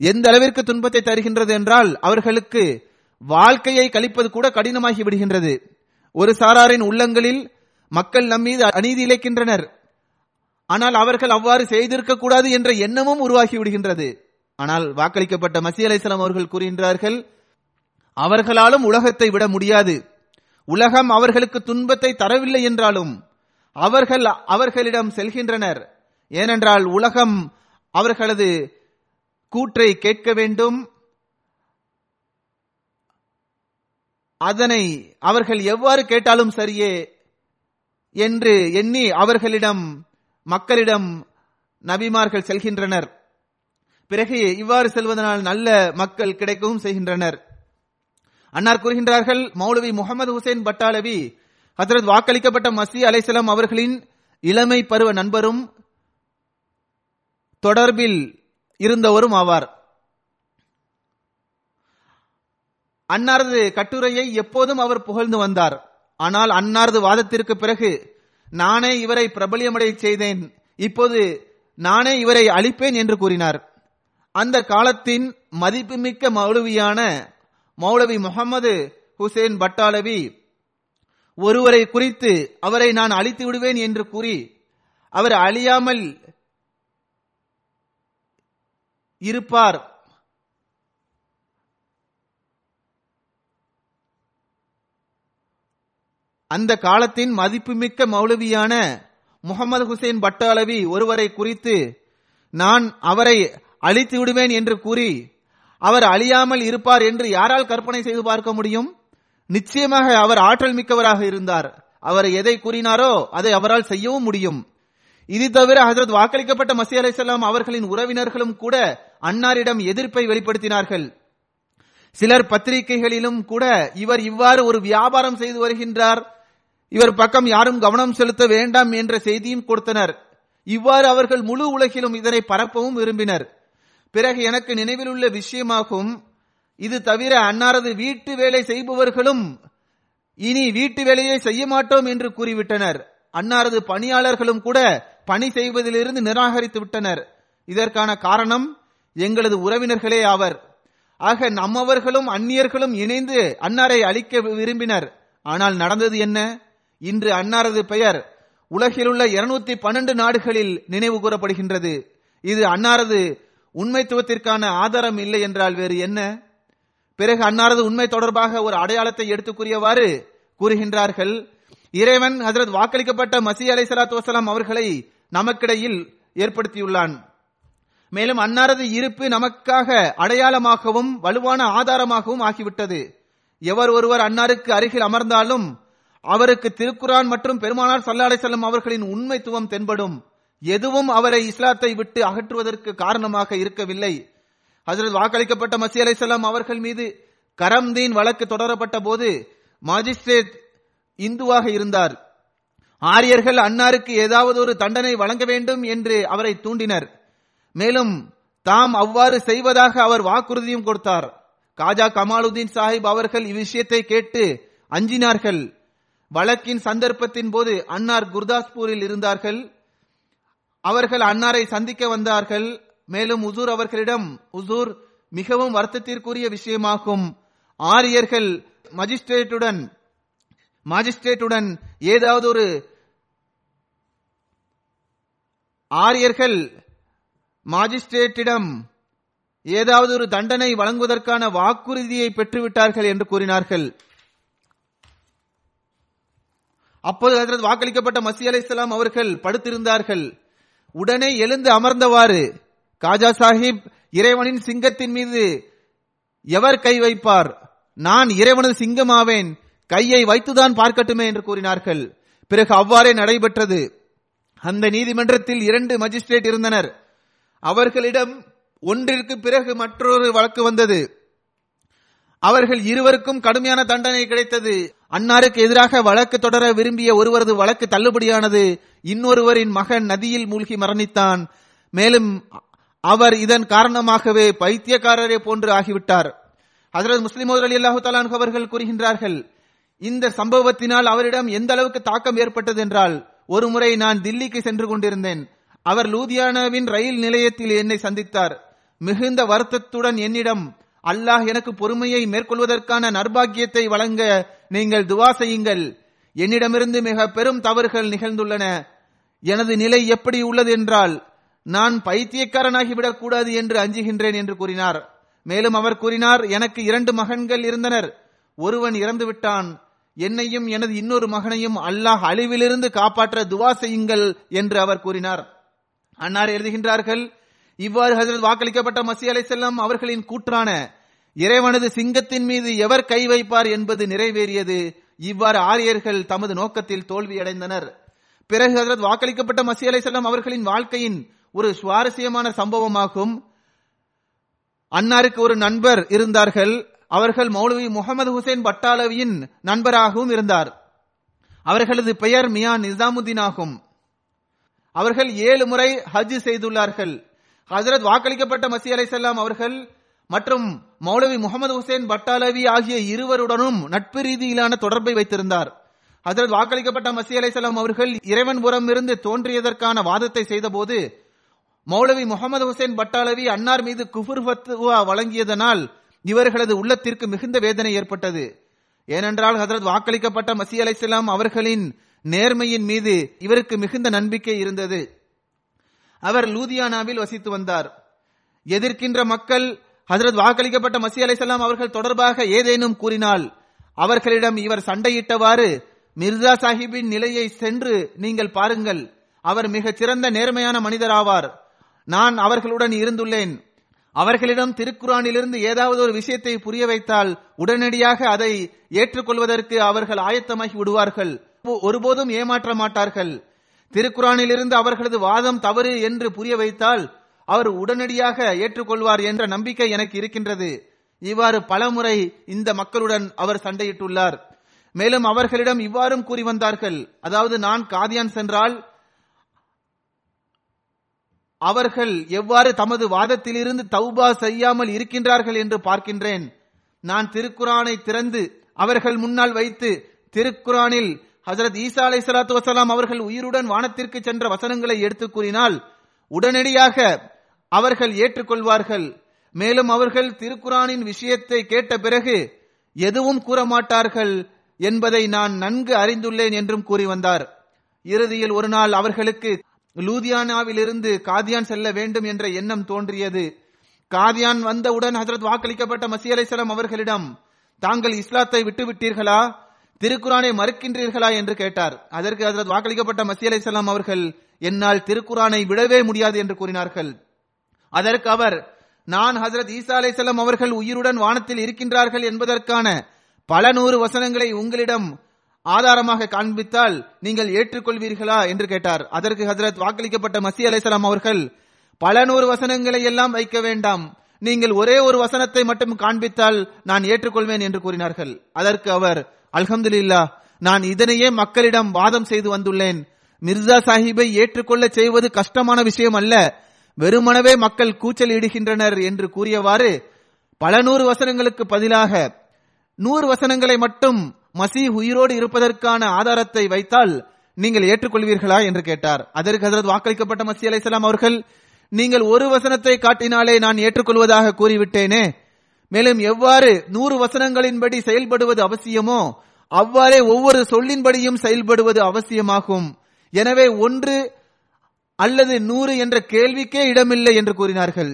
எந்த அளவிற்கு துன்பத்தை தருகின்றது என்றால் அவர்களுக்கு வாழ்க்கையை கழிப்பது கூட கடினமாகி விடுகின்றது. ஒரு சாராரின் உள்ளங்களில் மக்கள் நம்மீது அநீதி இழைக்கின்றனர். ஆனால் அவர்கள் அவ்வாறு செய்திருக்க கூடாது என்ற எண்ணமும் உருவாகி விடுகின்றது. ஆனால் வாக்களிக்கப்பட்ட மசி அலிஸ்லாம் அவர்கள் கூறுகின்றார்கள் அவர்களாலும் உலகத்தை விட முடியாது. உலகம் அவர்களுக்கு துன்பத்தை தரவில்லை என்றாலும் அவர்கள் அவர்களிடம் செல்கின்றனர். ஏனென்றால் உலகம் அவர்களது கூற்றை கேட்க வேண்டும் அதனை அவர்கள் எவ்வாறு கேட்டாலும் சரியே என்று எண்ணி அவர்களிடம் மக்களிடம் நபிமார்கள் செல்கின்றனர். பிறகு இவ்வாறு செல்வதனால் நல்ல மக்கள் கிடைக்கவும் செய்கின்றனர். அன்னார் கூறுகின்றார்கள் மௌலவி முகமது ஹுசைன் பட்டாலவி ஹசரத் வாக்களிக்கப்பட்ட மசி அலைசலாம் அவர்களின் இளமை பருவ நண்பரும் தொடர்பில் இருந்தவரும் ஆவார். அன்னாரது கட்டுரையை எப்போதும் அவர் புகழ்ந்து வந்தார். ஆனால் அன்னாரது வாதத்திற்கு பிறகு நானே இவரை பிரபலியமடை செய்தேன். இப்போது நானே இவரை அழிப்பேன் என்று கூறினார். அந்த காலத்தின் மதிப்புமிக்க மௌலவியான மௌலவி முகமது ஹுசேன் பட்டாலவி ஒருவரை குறித்து அவரை நான் அழித்து விடுவேன் என்று கூறி அவர் அழியாமல் இருப்பார். அந்த காலத்தின் மதிப்புமிக்க மௌலவியான முகமது ஹுசைன் பட்டாளவி ஒருவரை குறித்து நான் அவரை அழித்து விடுவேன் என்று கூறி அவர் அழியாமல் இருப்பார் என்று யாரால் கற்பனை செய்து பார்க்க முடியும்? நிச்சயமாக அவர் ஆற்றல் மிக்கவராக இருந்தார். அவர் எதை கூறினாரோ அதை அவரால் செய்யவும் முடியும். இது தவிர ஹசரத் வாக்களிக்கப்பட்ட மசி அலிசல்லாம் அவர்களின் உறவினர்களும் கூட அன்னாரிடம் எதிர்ப்பை வெளிப்படுத்தினார்கள். சிலர் பத்திரிகைகளிலும் கூட இவர் இவ்வாறு ஒரு வியாபாரம் செய்து வருகின்றார். இவர் பக்கம் யாரும் கவனம் செலுத்த வேண்டாம் என்ற செய்தியும் கொடுத்தனர். இவ்வாறு அவர்கள் முழு உலகிலும் இதனை பரப்பவும் விரும்பினர். பிறகு எனக்கு நினைவில் உள்ள விஷயமாகும். இது தவிர அன்னாரது வீட்டு வேலை செய்பவர்களும் இனி வீட்டு வேலையை செய்ய மாட்டோம் என்று கூறிவிட்டனர். அன்னாரது பணியாளர்களும் கூட பணி செய்வதிலிருந்து நிராகரித்து விட்டனர். இதற்கான காரணம் எங்களது உறவினர்களே ஆவர். ஆக நம்மவர்களும் அந்நியர்களும் இணைந்து அன்னாரை அழிக்க விரும்பினர். ஆனால் நடந்தது என்ன? இன்று அன்னாரது பெயர் உலகிலுள்ள இருநூத்தி பன்னெண்டு நாடுகளில் நினைவு கூறப்படுகின்றது. இது அன்னாரது உண்மைத்துவத்திற்கான ஆதாரம் இல்லை என்றால் வேறு என்ன? பிறகு அன்னாரது உண்மை தொடர்பாக ஒரு அடையாளத்தை எடுத்து கூறியவாறு கூறுகின்றார்கள். இறைவன் ஹசரத் வாக்களிக்கப்பட்ட மசி அலை சலாத்து வசலாம் அவர்களை நமக்கிடையில் ஏற்படுத்தியுள்ளான். மேலும் அன்னாரது இருப்பு நமக்காக அடையாளமாகவும் வலுவான ஆதாரமாகவும் ஆகிவிட்டது. எவர் ஒருவர் அன்னாருக்கு அருகில் அமர்ந்தாலும் அவருக்கு திருக்குரான் மற்றும் பெருமானார் சல்லாடை செல்லும் அவர்களின் உண்மைத்துவம் தென்படும். எதுவும் அவரை இஸ்லாத்தை விட்டு அகற்றுவதற்கு காரணமாக இருக்கவில்லை. அதில் வாக்களிக்கப்பட்ட மசி அலை அவர்கள் மீது கரம்தீன் வழக்கு தொடரப்பட்ட போது மாஜிஸ்ட்ரேட் இந்துவாக இருந்தார். ஆரியர்கள் அன்னாருக்கு ஏதாவது ஒரு தண்டனை வழங்க வேண்டும் என்று அவரை தூண்டினர். மேலும் தாம் அவ்வாறு செய்வதாக அவர் வாக்குறுதியும் கொடுத்தார். காஜா கமாலுதீன் சாஹிப் அவர்கள் இவ்விஷயத்தை கேட்டு அஞ்சினார்கள். வழக்கின் சந்தர்ப்பத்தின் போது அன்னார் குர்தாஸ்பூரில் இருந்தார்கள். அவர்கள் அன்னாரை சந்திக்க வந்தார்கள். மேலும் உசூர் அவர்களிடம் உசூர் மிகவும் வருத்தத்திற்குரிய விஷயமாகும். ஆரியர்கள் மஜிஸ்ட்ரேட்டுடன் மாஜிஸ்ட்ரேட்டுடன் ஏதாவது ஒரு ஆரியர்கள் மாஜிஸ்ட்ரேட்டிடம் ஏதாவது ஒரு தண்டனை வழங்குவதற்கான வாக்குறுதியை பெற்றுவிட்டார்கள் என்று கூறினார்கள். அப்போது ஹஜரத் வாக்களிக்கப்பட்ட மசி அலை இஸ்லாம் அவர்கள் படுத்திருந்தார்கள். உடனே எழுந்து அமர்ந்தவாறு காஜா சாஹிப் இறைவனின் சிங்கத்தின் மீது எவர் கை வைப்பார்? நான் இறைவனது சிங்கமாவேன். கையை வைத்துதான் பார்க்கட்டுமே என்று கூறினார்கள். பிறகு அவ்வாறே நடைபெற்றது. அந்த நீதிமன்றத்தில் இரண்டு மஜிஸ்ட்ரேட் இருந்தனர். அவர்களிடம் ஒன்றிற்கு பிறகு மற்றொரு வழக்கு வந்தது. அவர்கள் இருவருக்கும் கடுமையான தண்டனை கிடைத்தது. அன்னாருக்கு எதிராக வழக்கு தொடர விரும்பிய ஒருவரது வழக்கு தள்ளுபடியானது இன்னொருவரின் மகன் நதியில் மூழ்கி மரணித்தான். மேலும் அவர் இதன் காரணமாகவே பைத்தியக்காரரே போன்று ஆகிவிட்டார். ஹசரத் முஸ்லிம் அலி அல்லாஹு தலான் அவர்கள் கூறுகின்றார்கள் இந்த சம்பவத்தினால் அவரிடம் எந்த அளவுக்கு தாக்கம் ஏற்பட்டது என்றால் ஒரு முறை நான் தில்லிக்கு சென்று கொண்டிருந்தேன். அவர் லூதியானாவின் ரயில் நிலையத்தில் என்னை சந்தித்தார். மிகுந்த வருத்தத்துடன் என்னிடம் அல்லாஹ் எனக்கு பொறுமையை மேற்கொள்வதற்கான நர்பாக்கியத்தை வழங்க நீங்கள் துவா செய்யுங்கள். என்னிடமிருந்து மிக பெரும் தவறுகள் நிகழ்ந்துள்ளன. எனது நிலை எப்படி உள்ளது என்றால் நான் பைத்தியக்காரனாகிவிடக் கூடாது என்று அஞ்சுகின்றேன் என்று கூறினார். மேலும் அவர் கூறினார் எனக்கு இரண்டு மகன்கள் இருந்தனர். ஒருவன் இறந்து விட்டான் என்னையும் எனது இன்னொரு மகனையும் அல்லாஹ் அழிவிலிருந்து காப்பாற்ற துவா செய்யுங்கள் என்று அவர் கூறினார். அன்னார் எழுதுகின்றார்கள் இவ்வாறு ஹசரத் வாக்களிக்கப்பட்ட மசி அலை செல்லம் அவர்களின் கூற்றான இறைவனது சிங்கத்தின் மீது எவர் கை வைப்பார் என்பது நிறைவேறியது. இவ்வாறு ஆரியர்கள் தமது நோக்கத்தில் தோல்வியடைந்தனர். பிறகு ஹசரத் வாக்களிக்கப்பட்ட மசி அலை செல்லம் அவர்களின் வாழ்க்கையின் ஒரு சுவாரஸ்யமான சம்பவமாகும். அன்னாருக்கு ஒரு நண்பர் இருந்தார்கள். அவர்கள் மௌலவி முகமது ஹுசைன் பட்டாலவியின் நண்பராகவும் இருந்தார். அவர்களது பெயர் மியா நிசாமுதீன் ஆகும். அவர்கள் ஏழு முறை ஹஜ் செய்துள்ளார்கள். ஹசரத் வாக்களிக்கப்பட்ட மசி அலை செல்லாம் அவர்கள் மற்றும் மௌலவி முகமது ஹுசேன் பட்டாலவி ஆகிய இருவருடனும் நட்பு ரீதியிலான தொடர்பை வைத்திருந்தார். ஹசரத் வாக்களிக்கப்பட்ட மசி அலை செல்லாம் அவர்கள் இறைவன் புறம் இருந்து தோன்றியதற்கான வாதத்தை செய்தபோது மௌலவி முகமது ஹுசேன் பட்டாலவி அன்னார் மீது குஃபுர் ஃபத்வா வழங்கியதனால் இவர்களது உள்ளத்திற்கு மிகுந்த வேதனை ஏற்பட்டது. ஏனென்றால் ஹசரத் வாக்களிக்கப்பட்ட மசி அலை அவர்களின் நேர்மையின் மீது இவருக்கு மிகுந்த நம்பிக்கை இருந்தது. அவர் லூதியானாவில் வசித்து வந்தார். எதிர்க்கின்ற மக்கள் ஹசரத் வாக்களிக்கப்பட்ட மசி அலைசல்லாம் அவர்கள் தொடர்பாக ஏதேனும் கூறினால் அவர்களிடம் இவர் சண்டையிட்டவாறு மிர்சா சாஹிப்பின் நிலையை சென்று நீங்கள் பாருங்கள். அவர் மிகச் சிறந்த நேர்மையான மனிதராவார். நான் அவர்களுடன் இருந்துள்ளேன். அவர்களிடம் திருக்குறானிலிருந்து ஏதாவது ஒரு விஷயத்தை புரிய வைத்தால் உடனடியாக அதை ஏற்றுக்கொள்வதற்கு அவர்கள் ஆயத்தமாகி விடுவார்கள். ஒருபோதும் ஏமாற்ற மாட்டார்கள் திருக்குறானிலிருந்து அவர்களது வாதம் தவறு என்று புரிய வைத்தால் அவர் உடனடியாக ஏற்றுக்கொள்வார் என்ற நம்பிக்கை எனக்கு இருக்கின்றது. இவ்வாறு பலமுறை இந்த மக்களுடன் அவர் சண்டையிட்டுள்ளார். மேலும் அவர்களிடம் இவ்வாறும் கூறி வந்தார்கள். அதாவது நான் காதியான் சென்றால் அவர்கள் எவ்வாறு தமது வாதத்திலிருந்து தௌபா செய்யாமல் இருக்கின்றார்கள் என்று பார்க்கின்றேன். நான் திருக்குரானை திறந்து அவர்கள் முன்னால் வைத்து திருக்குரானில் ஹசரத் ஈசா அலை சலாத்து வசலாம் அவர்கள் உயிருடன் வானத்திற்கு சென்ற வசனங்களை எடுத்து கூறினால் உடனடியாக அவர்கள் ஏற்றுக்கொள்வார்கள். மேலும் அவர்கள் திருக்குரானின் விஷயத்தை கேட்ட பிறகு எதுவும் கூறமாட்டார்கள் என்பதை நான் நன்கு அறிந்துள்ளேன் என்றும் கூறி வந்தார். இறுதியில் ஒரு நாள் அவர்களுக்கு லூதியானாவிலிருந்து காதியான் செல்ல வேண்டும் என்ற எண்ணம் தோன்றியது. காதியான் வந்தவுடன் ஹசரத் வாக்களிக்கப்பட்ட மசி அவர்களிடம் தாங்கள் இஸ்லாத்தை விட்டுவிட்டீர்களா? திருக்குறானை மறுக்கின்றீர்களா என்று கேட்டார். அதற்கு ஹசரத் வாக்களிக்கப்பட்ட மசி அலைசலாம் அவர்கள் என்னால் திருக்குறானை விடவே முடியாது என்று கூறினார்கள். அதற்கு அவர் நான் ஹசரத் ஈசா அலைசல்லாம் அவர்கள் உயிருடன் வானத்தில் இருக்கின்றார்கள் என்பதற்கான பல நூறு வசனங்களை உங்களிடம் ஆதாரமாக காண்பித்தால் நீங்கள் ஏற்றுக்கொள்வீர்களா? என்று கேட்டார். அதற்கு ஹசரத் வாக்களிக்கப்பட்ட மசி அலைசலாம் அவர்கள் பல நூறு வசனங்களை எல்லாம் வைக்க வேண்டாம். நீங்கள் ஒரே ஒரு வசனத்தை மட்டும் காண்பித்தால் நான் ஏற்றுக்கொள்வேன் என்று கூறினார்கள். அதற்கு அவர் அல்ஹம்துலில்லா நான் இதனையே மக்களிடம் வாதம் செய்து வந்துள்ளேன். மிர்சா சாஹிப்பை ஏற்றுக்கொள்ள செய்வது கஷ்டமான விஷயம் அல்ல. வெறுமனவே மக்கள் கூச்சல் இடுகின்றனர் என்று கூறியவாறு பல நூறு வசனங்களுக்கு பதிலாக நூறு வசனங்களை மட்டும் மசீ உயிரோடு இருப்பதற்கான ஆதாரத்தை வைத்தால் நீங்கள் ஏற்றுக்கொள்வீர்களா என்று கேட்டார். அதற்கு ஹசரத் வாக்களிக்கப்பட்ட மசி அலைசலாம் அவர்கள் நீங்கள் ஒரு வசனத்தை காட்டினாலே நான் ஏற்றுக்கொள்வதாக கூறிவிட்டேனே மேலும் எவ்வாறு நூறு வசனங்களின்படி செயல்படுவது அவசியமோ அவ்வாறே ஒவ்வொரு சொல்லின்படியும் செயல்படுவது அவசியமாகும். எனவே ஒன்று அல்லது நூறு என்ற கேள்விக்கே இடமில்லை என்று கூறினார்கள்.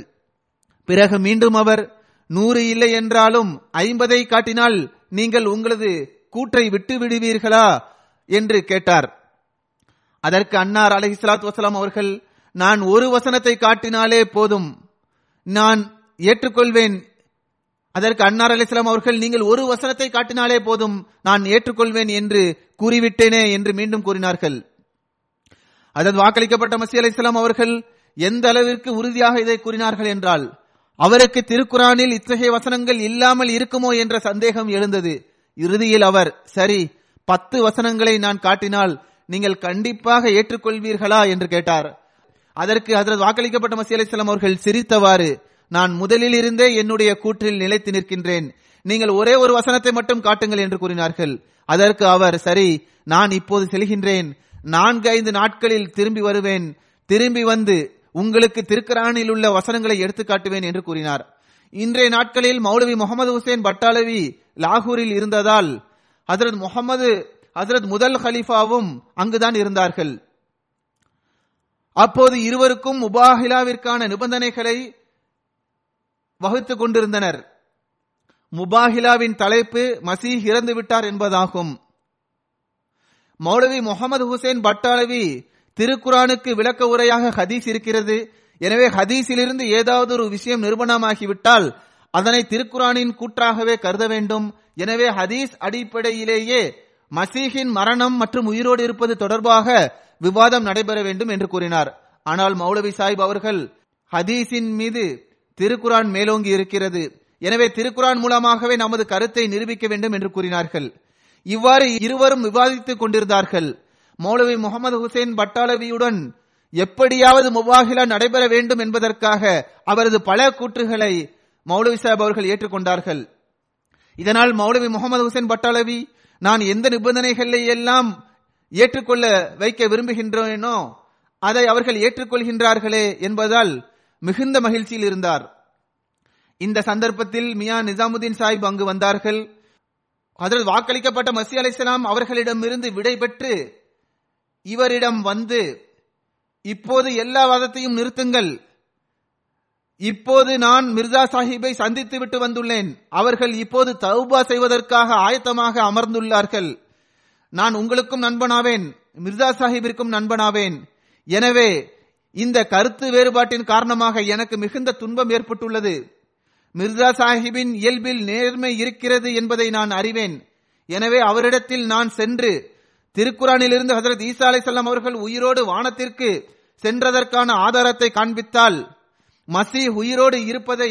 பிறகு மீண்டும் அவர் நூறு இல்லை என்றாலும் ஐம்பதை காட்டினால் நீங்கள் உங்களது கூற்றை விட்டு விடுவீர்களா என்று கேட்டார். அதற்கு அன்னார் அலஹிஸ்லாத் வசலாம் அவர்கள் நான் ஒரு வசனத்தை காட்டினாலே போதும். நான் ஏற்றுக்கொள்வேன் அதற்கு அன்னார் அலிஸ்லாம் அவர்கள் நீங்கள் ஒரு வசனத்தை காட்டினாலே போதும் நான் ஏற்றுக்கொள்வேன் என்று கூறிவிட்டேனே என்று மீண்டும் கூறினார்கள். அதன் வாக்களிக்கப்பட்ட மசி அலி இஸ்லாம் அவர்கள் எந்த அளவிற்கு உறுதியாக இதை கூறினார்கள் என்றால் அவருக்கு திருக்குறானில் இத்தகைய வசனங்கள் இல்லாமல் இருக்குமோ என்ற சந்தேகம் எழுந்தது. இறுதியில் அவர் சரி பத்து வசனங்களை நான் காட்டினால் நீங்கள் கண்டிப்பாக ஏற்றுக்கொள்வீர்களா? என்று கேட்டார். அதற்கு அதற்கு வாக்களிக்கப்பட்ட மசி அலிஸ்லாம் அவர்கள் சிரித்தவாறு நான் முதலில் இருந்தே என்னுடைய கூற்றில் நிலைத்து நிற்கின்றேன். நீங்கள் ஒரே ஒரு வசனத்தை மட்டும் காட்டுங்கள் என்று கூறினார்கள். அதற்கு அவர் சரி நான் இப்போது செல்கின்றேன். நான்கு ஐந்து நாட்களில் திரும்பி வருவேன். திரும்பி வந்து உங்களுக்கு திருக்கரானில் உள்ள வசனங்களை எடுத்து காட்டுவேன் என்று கூறினார். இன்றைய நாட்களில் மௌலவி முகமது ஹுசேன் பட்டாளவி லாகூரில் இருந்ததால் ஹசரத் முகமது ஹசரத் முதல் ஹலீஃபாவும் அங்குதான் இருந்தார்கள். அப்போது இருவருக்கும் முபாஹிலாவிற்கான நிபந்தனைகளை வகுத்துக் கொண்டிருந்தனர். முபாஹிலாவின் தலைப்பு மசீஹ் இறந்து விட்டார் என்பதாகும். மௌலவி முகமது ஹுசேன் பட்டாளவி திருக்குரானுக்கு விளக்க உரையாக ஹதீஸ் இருக்கிறது. எனவே ஹதீஸிலிருந்து ஏதாவது ஒரு விஷயம் நிரூபணமாகிவிட்டால் அதனை திருக்குரானின் கூற்றாகவே கருத வேண்டும். எனவே ஹதீஸ் அடிப்படையிலேயே மசீஹின் மரணம் மற்றும் உயிரோடு இருப்பது தொடர்பாக விவாதம் நடைபெற வேண்டும் என்று கூறினார். ஆனால் மௌலவி சாஹிப் அவர்கள் ஹதீஸின் மீது திருக்குரான் மேலோங்கி இருக்கிறது. எனவே திருக்குரான் மூலமாகவே நமது கருத்தை நிரூபிக்க வேண்டும் என்று கூறினார்கள். இவ்வாறு இருவரும் விவாதித்துக் கொண்டிருந்தார்கள். மௌலவி முகமது ஹுசேன் பட்டாளவியுடன் எப்படியாவது முபாகிலா நடைபெற வேண்டும் என்பதற்காக அவரது பல கூற்றுகளை மௌலவி சாஹிப் அவர்கள் ஏற்றுக்கொண்டார்கள். இதனால் மௌலவி முகமது ஹுசேன் பட்டாளவி நான் எந்த நிபந்தனைகளை எல்லாம் ஏற்றுக்கொள்ள வைக்க விரும்புகின்றேனோ அதை அவர்கள் ஏற்றுக்கொள்கின்றார்களே என்பதால் மிகுந்த மகிழ்ச்சியில் இருந்தார். இந்த சந்தர்ப்பத்தில் மியா நிசாமுதீன் சாஹிப் அங்கு வந்தார்கள். அதில் வாக்களிக்கப்பட்ட மசி அலிஸ்லாம் அவர்களிடமிருந்து விடை பெற்று இவரிடம் வந்து இப்போது எல்லா வாதத்தையும் நிறுத்துங்கள். இப்போது நான் மிர்சா சாஹிப்பை சந்தித்து விட்டு வந்துள்ளேன். அவர்கள் இப்போது தௌபா செய்வதற்காக ஆயத்தமாக அமர்ந்துள்ளார்கள். நான் உங்களுக்கும் நண்பனாவேன். மிர்சா சாஹிப்பிற்கும் நண்பனாவேன். எனவே இந்த கருத்து வேறுபாட்டின் காரணமாக எனக்கு மிகுந்த துன்பம் ஏற்பட்டுள்ளது. மிர்சா சாஹிப்பின் இயல்பில் நேர்மை இருக்கிறது என்பதை நான் அறிவேன். எனவே அவரிடத்தில் நான் சென்று திருக்குறானிலிருந்து ஹசரத் ஈசா அலிசல்லாம் அவர்கள் உயிரோடு வானத்திற்கு சென்றதற்கான ஆதாரத்தை காண்பித்தால் மசி உயிரோடு இருப்பதை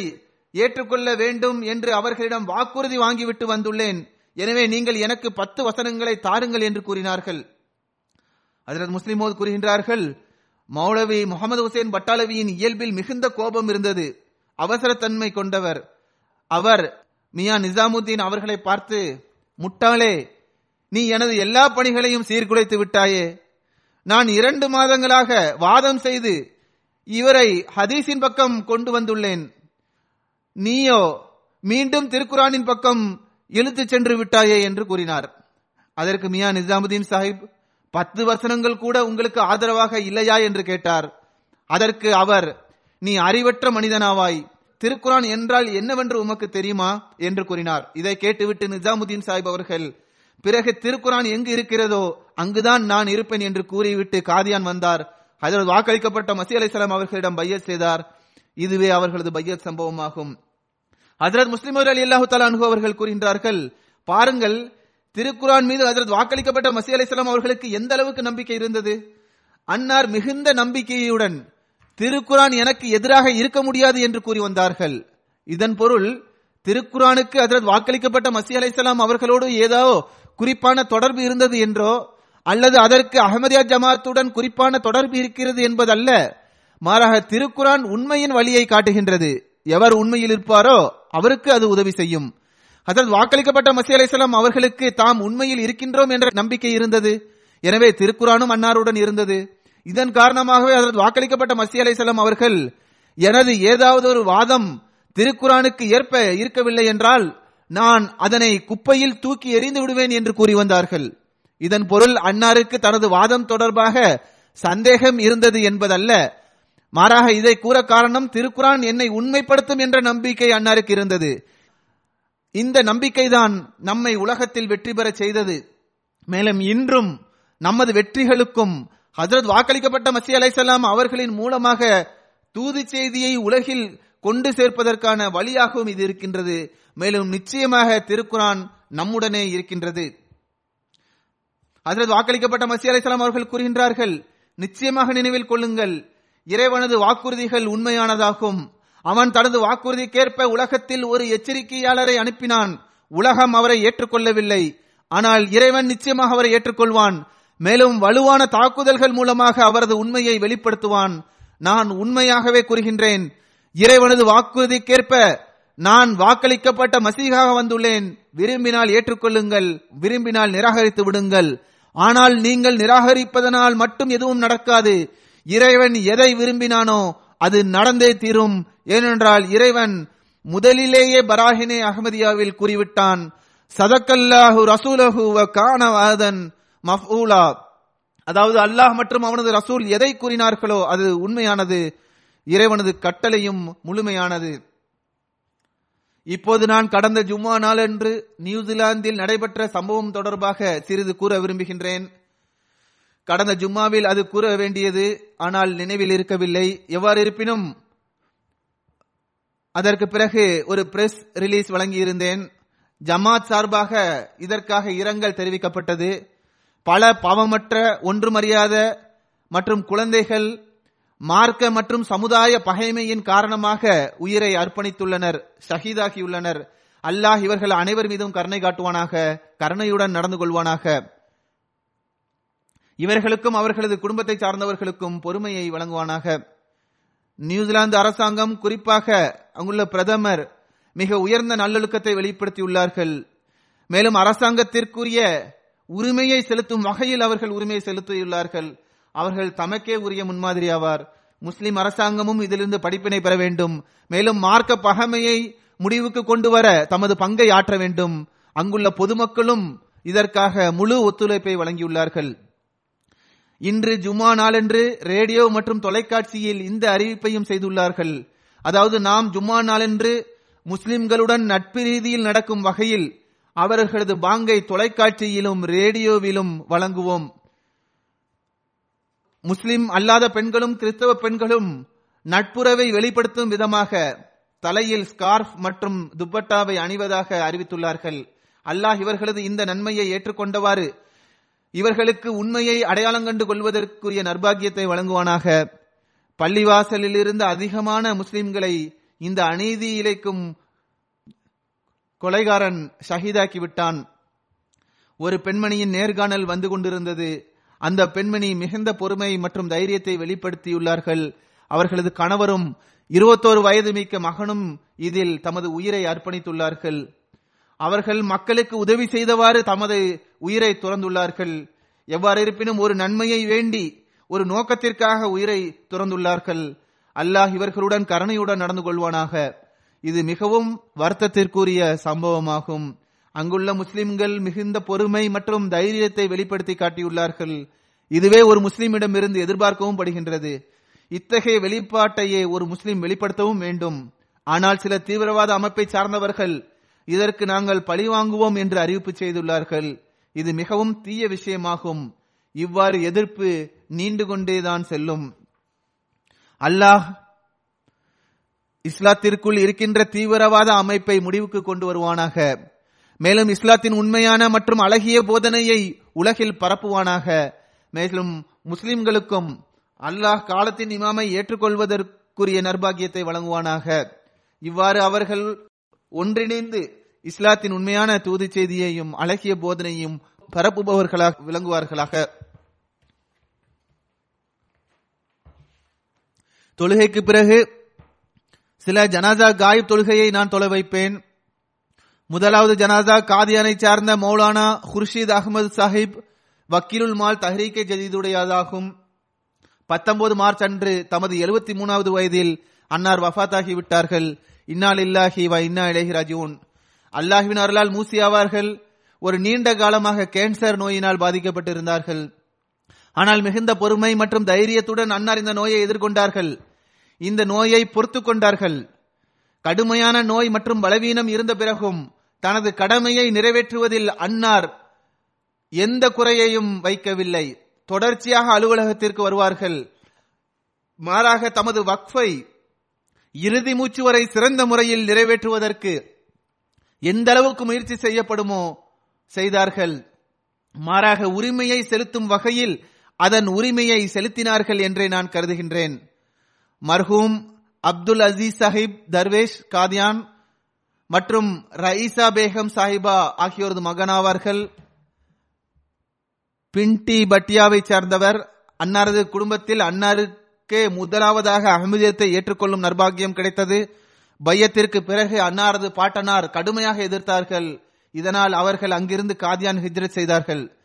ஏற்றுக்கொள்ள வேண்டும் என்று அவர்களிடம் வாக்குறுதி வாங்கிவிட்டு வந்துள்ளேன். எனவே நீங்கள் எனக்கு பத்து வசனங்களை தாருங்கள் என்று கூறினார்கள். ஹசரத் முஸ்லிமோது கூறுகின்றார்கள் மௌலவி முகமது ஹுசேன் பட்டாளவியின் இயல்பில் மிகுந்த கோபம் இருந்தது. அவசரத்தன்மை கொண்டவர். அவர் மியா நிசாமுத்தீன் அவர்களை பார்த்து முட்டாளே நீ எனது எல்லா பணிகளையும் சீர்குலைத்து விட்டாயே. நான் இரண்டு மாதங்களாக வாதம் செய்து இவரை ஹதீஸின் பக்கம் கொண்டு வந்துள்ளேன். நீயோ மீண்டும் திருக்குரானின் பக்கம் இழுத்து சென்று விட்டாயே என்று கூறினார். அதற்கு மியா நிசாமுதீன் சாஹிப் பத்து வசனங்கள் கூட உங்களுக்கு ஆதரவாக இல்லையா என்று கேட்டார். அதற்கு அவர் நீ அறிவற்ற மனிதனாவாய். திருக்குரான் என்றால் என்னவென்று உமக்கு தெரியுமா? என்று கூறினார். இதை கேட்டுவிட்டு நிஜாமுதீன் சாஹிப் அவர்கள் பிறகு திருக்குரான் எங்கு இருக்கிறதோ அங்குதான் நான் இருப்பேன் என்று கூறிவிட்டு காதியான் வந்தார். அதில் வாக்களிக்கப்பட்ட மசி அலிசலாம் அவர்களிடம் பையத் செய்தார். இதுவே அவர்களது பையத் சம்பவமாகும். ஹசரத் முஸ்லிம் அலி அல்லாஹு தலானு அவர்கள் கூறுகின்றார்கள் பாருங்கள் திருக்குரான் மீது அதற்கு வாக்களிக்கப்பட்ட மசி அலிசலாம் அவர்களுக்கு எந்த அளவுக்கு நம்பிக்கை இருந்தது? அன்னார் மிகுந்த நம்பிக்கையுடன் திருக்குரான் எனக்கு எதிராக இருக்க முடியாது என்று கூறி வந்தார்கள். இதன் பொருள் திருக்குரானுக்கு அதற்கு வாக்களிக்கப்பட்ட மசி அலைசலாம் அவர்களோடு ஏதோ குறிப்பான தொடர்பு இருந்தது என்றோ அல்லது அதற்கு அகமதியா ஜமாத்துடன் குறிப்பான தொடர்பு இருக்கிறது என்பதல்ல மாறாக திருக்குரான் உண்மையின் வழியை காட்டுகின்றது. எவர் உண்மையில் இருப்பாரோ அவருக்கு அது உதவி செய்யும். அதன் வாக்களிக்கப்பட்ட மசி அலைசலாம் அவர்களுக்கு தாம் உண்மையில் இருக்கின்றோம் என்ற நம்பிக்கை இருந்தது. எனவே திருக்குறானும் அன்னாருடன் இருந்தது. இதன் காரணமாகவே அதற்கு வாக்களிக்கப்பட்ட மசி அலைசலாம் அவர்கள் எனது ஏதாவது ஒரு வாதம் திருக்குரானுக்கு ஏற்ப இருக்கவில்லை என்றால் நான் அதனை குப்பையில் தூக்கி எறிந்து விடுவேன் என்று கூறி வந்தார்கள். இதன் பொருள் அன்னாருக்கு தனது வாதம் தொடர்பாக சந்தேகம் இருந்தது என்பதல்ல. மாறாக இதை கூற காரணம் திருக்குறான் என்னை உண்மைப்படுத்தும் என்ற நம்பிக்கை அன்னாருக்கு இருந்தது. இந்த நம்பிக்கைதான் நம்மை உலகத்தில் வெற்றி பெற செய்தது. மேலும் இன்றும் நமது வெற்றிகளுக்கும் ஹசரத் வாக்களிக்கப்பட்ட மசி அலைசல்லாம் அவர்களின் மூலமாக தூது செய்தியை உலகில் கொண்டு சேர்ப்பதற்கான வழியாகவும் இது இருக்கின்றது. மேலும் நிச்சயமாக திருக்குரான் நம்முடனே இருக்கின்றது. ஹஜரத் வாக்களிக்கப்பட்ட மசி அலைசலாம் அவர்கள் கூறுகின்றார்கள் நிச்சயமாக நினைவில் கொள்ளுங்கள் இறைவனது வாக்குறுதிகள் உண்மையானதாகும். அவன் தனது வாக்குறுதிக்கேற்ப உலகத்தில் ஒரு எச்சரிக்கையாளரை அனுப்பினான். உலகம் அவரை ஏற்றுக்கொள்ளவில்லை. ஆனால் இறைவன் நிச்சயமாக அவரை ஏற்றுக்கொள்வான். மேலும் வலுவான தாக்குதல்கள் மூலமாக அவரது உண்மையை வெளிப்படுத்துவான். நான் உண்மையாகவே கூறுகின்றேன். இறைவனது வாக்குறுதிக்கேற்ப நான் வாக்களிக்கப்பட்ட மசீகாக வந்துள்ளேன். விரும்பினால் ஏற்றுக்கொள்ளுங்கள் விரும்பினால் நிராகரித்து விடுங்கள். ஆனால் நீங்கள் நிராகரிப்பதனால் மட்டும் எதுவும் நடக்காது. இறைவன் எதை விரும்பினானோ அது நடந்தே தீரும். ஏனென்றால் இறைவன் முதலிலேயே பராஹினே அகமதியாவில் கூறிவிட்டான். சதக்கல்லாஹு ரசூலஹு வ கான அதாவது அல்லாஹ் மற்றும் அவனது ரசூல் எதை கூறினார்களோ அது உண்மையானது இறைவனது கட்டளையும் முழுமையானது. இப்போது நான் கடந்த ஜும்மா நாளன்று நியூசிலாந்தில் நடைபெற்ற சம்பவம் தொடர்பாக சிறிது கூற விரும்புகின்றேன். கடந்த ஜும்மாவில் அது கூற வேண்டியது ஆனால் நினைவில் இருக்கவில்லை. எவ்வாறு இருப்பினும் அதற்கு பிறகு ஒரு பிரஸ் ரிலீஸ் வழங்கியிருந்தேன். ஜமாத் சார்பாக இதற்காக இரங்கல் தெரிவிக்கப்பட்டது. பல பாவமற்ற ஒன்றுமறியாத மற்றும் குழந்தைகள் மார்க்க மற்றும் சமுதாய பகைமையின் காரணமாக உயிரை அர்ப்பணித்துள்ளனர் ஷஹீதாகியுள்ளனர். அல்லாஹ் இவர்கள் அனைவர் மீதும் கருணை காட்டுவானாக கருணையுடன் நடந்து கொள்வானாக. இவர்களுக்கும் அவர்களது குடும்பத்தை சார்ந்தவர்களுக்கும் பொறுமையை வழங்குவானாக. நியூசிலாந்து அரசாங்கம் குறிப்பாக அங்குள்ள பிரதமர் மிக உயர்ந்த நல்லொழுக்கத்தை வெளிப்படுத்தியுள்ளார்கள். மேலும் அரசாங்கத்திற்குரிய உரிமையை செலுத்தும் வகையில் அவர்கள் உரிமையை செலுத்தியுள்ளார்கள். அவர்கள் தமக்கே உரிய முன்மாதிரி ஆவார். முஸ்லிம் அரசாங்கமும் இதிலிருந்து படிப்பினை பெற வேண்டும். மேலும் மார்க்க பகமையை முடிவுக்கு கொண்டு வர தமது பங்கை ஆற்ற வேண்டும். அங்குள்ள பொதுமக்களும் இதற்காக முழு ஒத்துழைப்பை வழங்கியுள்ளார்கள். இன்று ஜுமா நாளன்று ரேடியோ மற்றும் தொலைக்காட்சியில் இந்த அறிவிப்பையும் செய்துள்ளார்கள். அதாவது நாம் ஜும்மா நாளன்று முஸ்லிம்களுடன் நட்பு ரீதியில் நடக்கும் வகையில் அவர்களது பாங்கை தொலைக்காட்சியிலும் ரேடியோவிலும் வழங்குவோம். முஸ்லிம் அல்லாத பெண்களும் கிறிஸ்தவ பெண்களும் நட்புறவை வெளிப்படுத்தும் விதமாக தலையில் ஸ்கார்ஃப் மற்றும் துப்பட்டாவை அணிவதாக அறிவித்துள்ளார்கள். அல்லாஹ் இவர்களது இந்த நன்மையை ஏற்றுக்கொண்டவாறு இவர்களுக்கு உண்மையை அடையாளம் கண்டு கொள்வதற்குரிய நர்பாகியத்தை வழங்குவானாக. பள்ளிவாசலிலிருந்து அதிகமான முஸ்லிம்களை இந்த அநீதி இழைக்கும் கொலைகாரன் ஷஹீதாக்கி விட்டான். ஒரு பெண்மணியின் நேர்காணல் வந்து கொண்டிருந்தது. அந்த பெண்மணி மிகுந்த பொறுமை மற்றும் தைரியத்தை வெளிப்படுத்தியுள்ளார்கள். அவர்களது கணவரும் இருபத்தோரு வயது மிக்க மகனும் இதில் தமது உயிரை அர்ப்பணித்துள்ளார்கள். அவர்கள் மக்களுக்கு உதவி செய்தவாறு தமது உயிரை துறந்துள்ளார்கள். எவ்வாறு இருப்பினும் ஒரு நன்மையை வேண்டி ஒரு நோக்கத்திற்காக உயிரை துறந்துள்ளார்கள். அல்லாஹ் இவர்களுடன் கருணையுடன் நடந்து கொள்வானாக. இது மிகவும் வருத்தத்திற்குரிய சம்பவமாகும். அங்குள்ள முஸ்லிம்கள் மிகுந்த பொறுமை மற்றும் தைரியத்தை வெளிப்படுத்தி காட்டியுள்ளார்கள். இதுவே ஒரு முஸ்லிமிடமிருந்து எதிர்பார்க்கவும் படுகின்றது. இத்தகைய வெளிப்பாட்டையே ஒரு முஸ்லிம் வெளிப்படுத்தவும் வேண்டும். ஆனால் சில தீவிரவாத அமைப்பை சார்ந்தவர்கள் இதற்கு நாங்கள் பழி வாங்குவோம் என்று அறிவிப்பு செய்துள்ளார்கள். இது மிகவும் தீய விஷயமாகும். இவ்வாறு எதிர்ப்பு நீண்டு கொண்டேதான் செல்லும். அல்லாஹ் இஸ்லாத்திற்குள் இருக்கின்ற தீவிரவாத அமைப்பை முடிவுக்கு கொண்டு வருவானாக. மேலும் இஸ்லாத்தின் உண்மையான மற்றும் அழகிய போதனையை உலகில் பரப்புவானாக. மேலும் முஸ்லிம்களுக்கும் அல்லாஹ் காலத்தின் இமாமை ஏற்றுக்கொள்வதற்குரிய நர்பாகியத்தை வழங்குவானாக. இவ்வாறு அவர்கள் ஒன்றிணைந்து இஸ்லாத்தின் உண்மையான தூது செய்தியையும் அழகிய போதனையும் பரப்புபவர்களாக விளங்குவார்களாக. தொழுகைக்கு பிறகு சில ஜனாசா காயிப் தொழுகையை நான் தொலை வைப்பேன். முதலாவது ஜனாசா காதியானை சார்ந்த மௌலானா குர்ஷித் அகமது சாஹிப் வக்கீலுல் மால் தஹரீக்கை ஜதீதுடையதாகும். பத்தொன்பது மார்ச் அன்று தமது எழுபத்தி மூணாவது வயதில் அன்னார் வஃபாத்தாகி விட்டார்கள். இன்னால் இல்லாஹி வ இன்னா இலஹி ராஜிவுன் அல்லாஹுவின் அருளால் மூசி ஆவார்கள் ஒரு நீண்ட காலமாக கேன்சர் நோயினால் பாதிக்கப்பட்டிருந்தார்கள். ஆனால் மிகுந்த பொறுமை மற்றும் தைரியத்துடன் அன்னார் இந்த நோயை எதிர்கொண்டார்கள். இந்த நோயை பொறுத்து கொண்டார்கள். கடுமையான நோய் மற்றும் பலவீனம் இருந்த பிறகும் தனது கடமையை நிறைவேற்றுவதில் அன்னார் எந்த குறையையும் வைக்கவில்லை. தொடர்ச்சியாக அலுவலகத்திற்கு வருவார்கள். மாறாக தமது வக்ஃபை இறுதி மூச்சு வரை சிறந்த முறையில் நிறைவேற்றுவதற்கு எந்த அளவுக்கு முயற்சி செய்யப்படுமோ செய்தார்கள். மாறாக உரிமையை செலுத்தும் வகையில் அதன் உரிமையை செலுத்தினார்கள் என்றே நான் கருதுகின்றேன். மர்ஹூம் அப்துல் அசீஸ் சாஹிப் தர்வேஷ் காதியான் மற்றும் ரயீசா பேகம் சாஹிபா ஆகியோரது மகனாவார்கள். பின்டி பட்டியாவை சேர்ந்தவர் அன்னாரது குடும்பத்தில் அன்னாரு முதலாவதாக அகமதியத்தை ஏற்றுக்கொள்ளும் நர்பாகியம் கிடைத்தது. பையத்திற்கு பிறகு அன்னாரது பாட்டனார் கடுமையாக எதிர்த்தார்கள். இதனால் அவர்கள் அங்கிருந்து காதியான் ஹிஜ்ரத் செய்தார்கள்.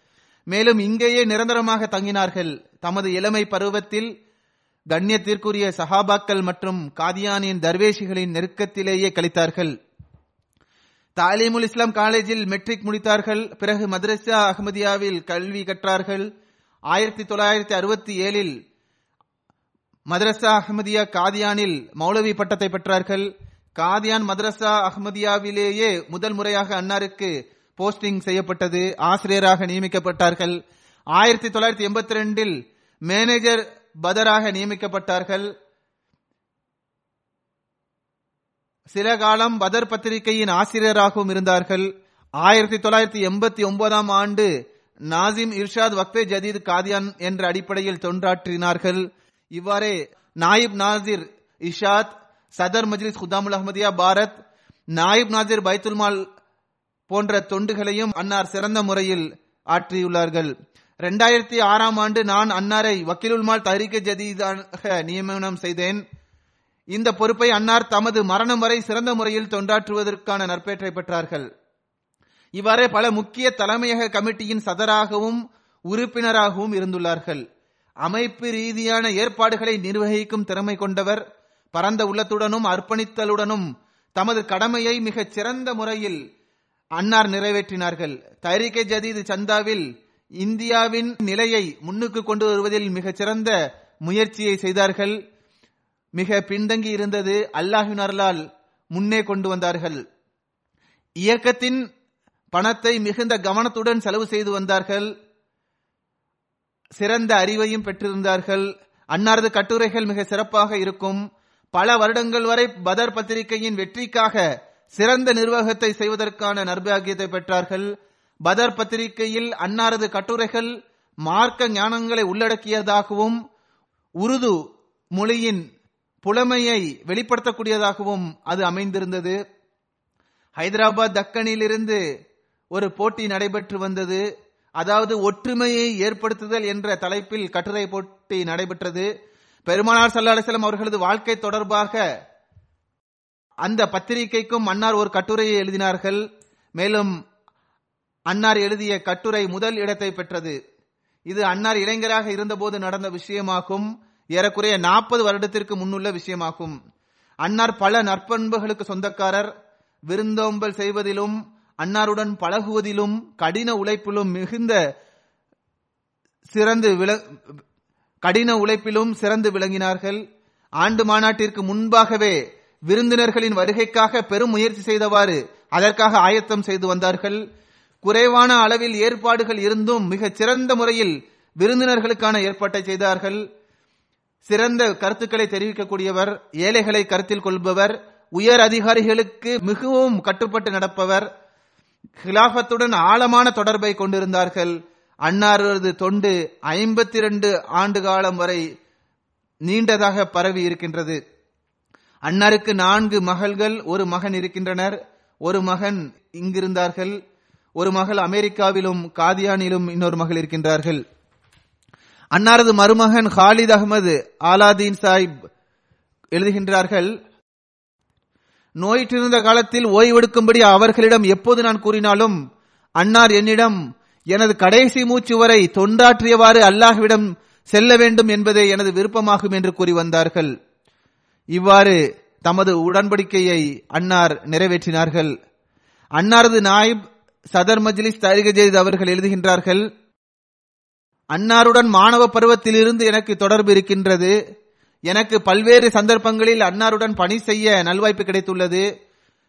மேலும் இங்கேயே நிரந்தரமாக தங்கினார்கள். தமது இளமை பருவத்தில் கண்ணியத்திற்குரிய சஹாபாக்கள் மற்றும் காதியானின் தர்வேஷிகளின் நெருக்கத்திலேயே கழித்தார்கள். தாலீமுல் இஸ்லாம் காலேஜில் மெட்ரிக் முடித்தார்கள். பிறகு மதரசா அகமதியாவில் கல்வி கற்றார்கள். ஆயிரத்தி தொள்ளாயிரத்தி அறுபத்தி ஏழில் மதரசா அஹமதியா காதியானில் மௌலவி பட்டத்தை பெற்றார்கள். காதியான் மதரசா அஹமதியாவிலேயே முதல் முறையாக அன்னாருக்கு போஸ்டிங் செய்யப்பட்டது. ஆசிரியராக நியமிக்கப்பட்டார்கள். ஆயிரத்தி தொள்ளாயிரத்தி எண்பத்தி ரெண்டில் மேனேஜர் பதராக நியமிக்கப்பட்டார்கள். சில காலம் பதர் பத்திரிகையின் ஆசிரியராகவும் இருந்தார்கள். ஆயிரத்தி தொள்ளாயிரத்தி எண்பத்தி ஒன்பதாம் ஆண்டு நாசிம் இர்ஷாத் வக்தே ஜதீத் காதியான் என்ற அடிப்படையில் தொண்டாற்றினார்கள். இவ்வாறே நாயிப் நாசிர் இஷாத் சதர் மஜ்லிஸ் குதாமுல் அஹமதியா பாரத் நாயிப் நாசிர் பைத்துல்மால் போன்ற தொண்டுகளையும் அன்னார் சிறந்த முறையில் ஆற்றியுள்ளார்கள். இரண்டாயிரத்தி ஆறாம் ஆண்டு நான் அன்னாரை வக்கீலுல்மால் தஹரிக ஜதீதாக நியமனம் செய்தேன். இந்த பொறுப்பை அன்னார் தமது மரணம் வரை சிறந்த முறையில் தொண்டாற்றுவதற்கான நற்பேற்றை பெற்றார்கள். இவ்வாறே பல முக்கிய தலைமையக கமிட்டியின் சதராகவும் உறுப்பினராகவும் இருந்துள்ளார்கள். அமைப்பு ரீதியான ஏற்பாடுகளை நிர்வகிக்கும் திறமை கொண்டவர் பரந்த உள்ளத்துடனும் அர்ப்பணித்தலுடனும் தமது கடமையை மிகச் சிறந்த முறையில் அன்னார் நிறைவேற்றினார்கள். தரிகை ஜதீது சந்தாவில் இந்தியாவின் நிலையை முன்னுக்கு கொண்டு வருவதில் மிகச்சிறந்த முயற்சியை செய்தார்கள். மிக பின்தங்கி இருந்தது அல்லாஹினர்களால் முன்னே கொண்டு வந்தார்கள். இயக்கத்தின் பணத்தை மிகுந்த கவனத்துடன் செலவு செய்து வந்தார்கள். சிறந்த அறிவையும் பெற்றிருந்தார்கள். அன்னாரது கட்டுரைகள் மிக சிறப்பாக இருக்கும். பல வருடங்கள் வரை பதர் பத்திரிகையின் வெற்றிக்காக சிறந்த நிர்வாகத்தை செய்வதற்கான நர்பாகியத்தை பெற்றார்கள். பதர் பத்திரிகையில் அன்னாரது கட்டுரைகள் மார்க்க ஞானங்களை உள்ளடக்கியதாகவும் உருது மொழியின் புலமையை வெளிப்படுத்தக்கூடியதாகவும் அது அமைந்திருந்தது. ஹைதராபாத் தக்கனிலிருந்து ஒரு போட்டி நடைபெற்று வந்தது. அதாவது ஒற்றுமையை ஏற்படுத்துதல் என்ற தலைப்பில் கட்டுரை போட்டி நடைபெற்றது. பெருமானார் சல்லா அலிஸ்லாம் அவர்களது வாழ்க்கை தொடர்பாக அந்த பத்திரிகைக்கும் அன்னார் ஒரு கட்டுரையை எழுதினார்கள். மேலும் அன்னார் எழுதிய கட்டுரை முதல் இடத்தை பெற்றது. இது அன்னார் இளைஞராக இருந்தபோது நடந்த விஷயமாகும். ஏறக்குறைய நாற்பது வருடத்திற்கு முன்னுள்ள விஷயமாகும். அன்னார் பல நற்பண்புகளுக்கு சொந்தக்காரர். விருந்தோம்பல் செய்வதிலும் அன்னாருடன் பழகுவதிலும் கடின உழைப்பிலும் மிகுந்த சிறந்து விள கடின உழைப்பிலும் சிறந்து விளங்கினார்கள். ஆண்டு மாநாட்டிற்கு முன்பாகவே விருந்தினர்களின் வருகைக்காக பெரும் முயற்சி செய்தவாறு அதற்காக ஆயத்தம் செய்து வந்தார்கள். குறைவான அளவில் ஏற்பாடுகள் இருந்தும் மிகச் சிறந்த முறையில் விருந்தினர்களுக்கான ஏற்பாட்டை செய்தார்கள். சிறந்த கருத்துக்களை தெரிவிக்கக்கூடியவர் ஏழைகளை கருத்தில் கொள்பவர் உயர் அதிகாரிகளுக்கு மிகவும் கட்டுப்பட்டு நடப்பவர். கிலாபத்துடன் ஆழமான தொடர்பை கொண்டிருந்தார்கள் அன்னாரது தொண்டு ஐம்பத்தி இரண்டு ஆண்டு காலம் வரை நீண்டதாக பரவி இருக்கின்றது அன்னாருக்கு நான்கு மகள்கள் ஒரு மகன் இருக்கின்றனர். ஒரு மகன் இங்கிருந்தார்கள் ஒரு மகள் அமெரிக்காவிலும் காதியானிலும் இன்னொரு மகள் இருக்கின்றார்கள் அன்னாரது மருமகன் ஹாலித் அகமது ஆலாதீன் சாஹிப் எழுதுகின்றார்கள் நோயிற்றிருந்த காலத்தில் ஓய்வெடுக்கும்படி அவர்களிடம் எப்போது நான் கூறினாலும் அன்னார் என்னிடம் எனது கடைசி மூச்சு வரை தொண்டாற்றியவாறு அல்லாஹ்விடம் செல்ல வேண்டும் என்பதே எனது விருப்பமாகும் என்று கூறி வந்தார்கள். இவ்வாறு தமது உடன்படிக்கையை அன்னார் நிறைவேற்றினார்கள். அன்னாரது நாயிப் சதர் மஜ்லிஸ் தாரிக அவர்கள் எழுதுகின்றார்கள் அன்னாருடன் மாணவ பருவத்திலிருந்து எனக்கு தொடர்பு இருக்கின்றது. எனக்கு பல்வேறு சந்தர்ப்பங்களில் அன்னாருடன் பணி செய்ய நல்வாய்ப்பு கிடைத்துள்ளது.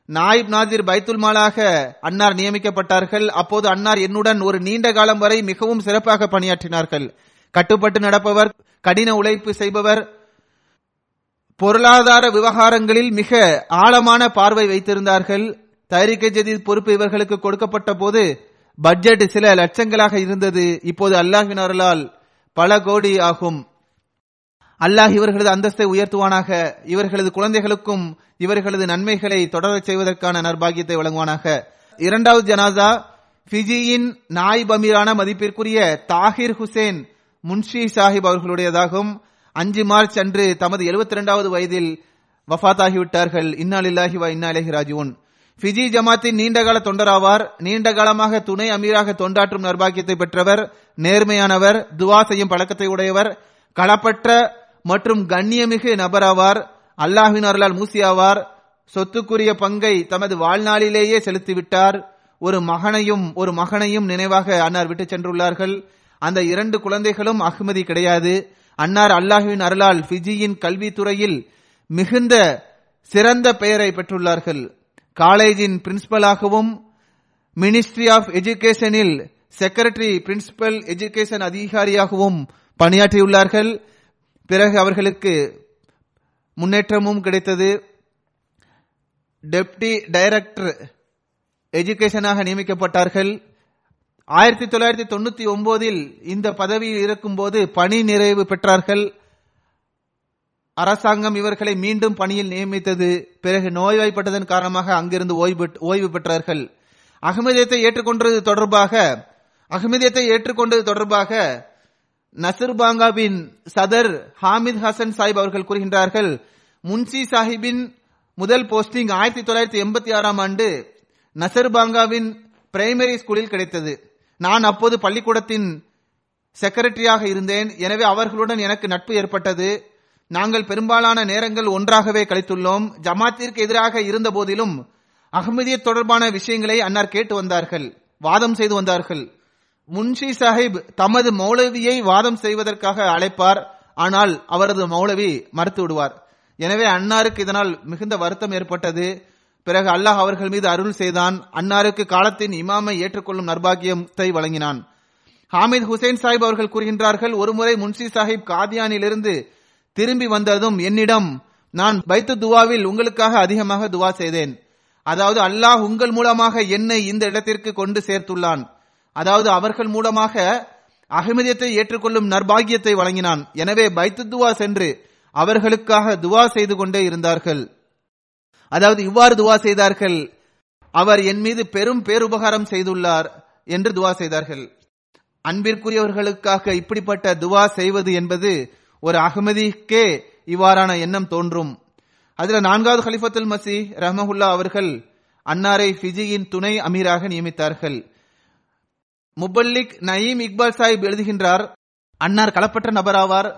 நாயிப் நாதிர் பைத்துல் மாலாக அன்னார் நியமிக்கப்பட்டார்கள். அப்போது அன்னார் என்னுடன் ஒரு நீண்ட காலம் வரை மிகவும் சிறப்பாக பணியாற்றினார்கள். கட்டுப்பட்டு நடப்பவர் கடின உழைப்பு செய்பவர் பொருளாதார விவகாரங்களில் மிக ஆழமான பார்வை வைத்திருந்தார்கள். தயாரிக்க ஜதீத் பொறுப்பு இவர்களுக்கு கொடுக்கப்பட்ட போது பட்ஜெட் சில லட்சங்களாக இருந்தது. இப்போது அல்லாஹினாரலால் பல கோடி ஆகும். அல்லாஹ் இவர்களது அந்தஸ்தை உயர்த்துவானாக. இவர்களது குழந்தைகளுக்கும் இவர்களது நன்மைகளை தொடரச் செய்வதற்கான நற்பாகியத்தை வழங்குவானாக. இரண்டாவது ஜனாதா பிஜியின் நாயிப் அமீரான மதிப்பிற்குரிய தாகிர் ஹுசேன் முன்ஷி சாஹிப் அவர்களுடையதாகும். அஞ்சு மார்ச் அன்று தமது எழுபத்தி இரண்டாவது வயதில் வஃபாத்தாகிவிட்டார்கள் இன்னாலில்லாஹி வா இன்னாலேஹி ராஜுவன் பிஜி ஜமாத்தின் நீண்டகால தொண்டராவார். நீண்ட காலமாக துணை அமீராக தொண்டாற்றும் நர்பாக்கியத்தை பெற்றவர் நேர்மையானவர் துவா செய்யும் பழக்கத்தை உடையவர் களப்பற்ற மற்றும் கண்ணியமிகு நபராவார். அல்லாஹின் அருளால் மூசியாவார். சொத்துக்குரிய பங்கை தமது வாழ்நாளிலேயே செலுத்திவிட்டார். ஒரு மகனையும் ஒரு மகனையும் நினைவாக அன்னார் விட்டு சென்றுள்ளார்கள். அந்த இரண்டு குழந்தைகளும் அஹ்மதி கிடையாது. அன்னார் அல்லாஹுவின் அருளால் பிஜியின் கல்வித்துறையில் மிகுந்த சிறந்த பெயரை பெற்றுள்ளார்கள். காலேஜின் பிரின்சிபலாகவும் மினிஸ்ட்ரி ஆஃப் எஜுகேஷனில் செக்ரட்டரி பிரின்சிபல் எஜுகேஷன் அதிகாரியாகவும் பணியாற்றியுள்ளார்கள். பிறகு அவர்களுக்கு முன்னேற்றமும் கிடைத்தது. டெப்டி டைரக்டர் எஜுகேஷனாக நியமிக்கப்பட்டார்கள். ஆயிரத்தி தொள்ளாயிரத்தி தொண்ணூத்தி ஒன்பதில் இந்த பதவியில் இருக்கும்போது பணி நிறைவு பெற்றார்கள். அரசாங்கம் இவர்களை மீண்டும் பணியில் நியமித்தது. பிறகு நோய்வாய்ப்பட்டதன் காரணமாக அங்கிருந்து ஓய்வு ஓய்வு பெற்றார்கள். அகமதியத்தை ஏற்றுக்கொண்டது தொடர்பாக அகமதியத்தை ஏற்றுக்கொண்டது தொடர்பாக நசர்பாங்காவின் சதர் ஹாமித் ஹசன் சாஹிப் அவர்கள் கூறுகின்றார்கள் முன்சி சாஹிப்பின் முதல் போஸ்டிங் ஆயிரத்தி தொள்ளாயிரத்தி எண்பத்தி ஆறாம் ஆண்டு நசர்பாங்காவின் பிரைமரி ஸ்கூலில் கிடைத்தது. நான் அப்போது பள்ளிக்கூடத்தின் செக்ரட்டரியாக இருந்தேன். எனவே அவர்களுடன் எனக்கு நட்பு ஏற்பட்டது. நாங்கள் பெரும்பாலான நேரங்கள் ஒன்றாகவே கழித்துள்ளோம். ஜமாத்திற்கு எதிராக இருந்த போதிலும் அகமதிய தொடர்பான விஷயங்களை அன்னார் கேட்டு வந்தார்கள் வாதம் செய்து வந்தார்கள். முன்ஷி சாஹிப் தமது மௌலவியை வாதம் செய்வதற்காக அழைப்பார். ஆனால் அவரது மௌலவி மறுத்து விடுவார். எனவே அன்னாருக்கு இதனால் மிகுந்த வருத்தம் ஏற்பட்டது. பிறகு அல்லாஹ் அவர்கள் மீது அருள் செய்தான். அன்னாருக்கு காலத்தின் இமாமை ஏற்றுக்கொள்ளும் நர்பாகியத்தை வழங்கினான். ஹாமித் ஹுசைன் சாஹிப் அவர்கள் கூறுகின்றார்கள் ஒருமுறை முன்ஷி சாஹிப் காதியானிலிருந்து திரும்பி வந்ததும் என்னிடம் நான் பைத்து துவாவில் உங்களுக்காக அதிகமாக துவா செய்தேன். அதாவது அல்லாஹ் உங்கள் மூலமாக என்னை இந்த இடத்திற்கு கொண்டு சேர்த்துள்ளான். அதாவது அவர்கள் மூலமாக அகமதியத்தை ஏற்றுக்கொள்ளும் நர்பாகியத்தை வழங்கினான். எனவே பைத்து துவா சென்று அவர்களுக்காக துவா செய்து கொண்டே இருந்தார்கள். அதாவது இவ்வாறு துவா செய்தார்கள் அவர் என் மீது பெரும் பேருபகாரம் செய்துள்ளார் என்று துவா செய்தார்கள். அன்பிற்குரியவர்களுக்காக இப்படிப்பட்ட துவா செய்வது என்பது ஒரு அகமதிக்கே இவ்வாறான எண்ணம் தோன்றும். அதில் நான்காவது ஹலிஃபத்துல் மசி ரஹமஹுல்லா அவர்கள் அன்னாரை ஃபிஜியின் துணை அமீராக நியமித்தார்கள். முபல்லிக் நயீம் இக்பால் சாஹிப் எழுதுகின்றார் அன்னார் களப்பற்ற நபராவார்.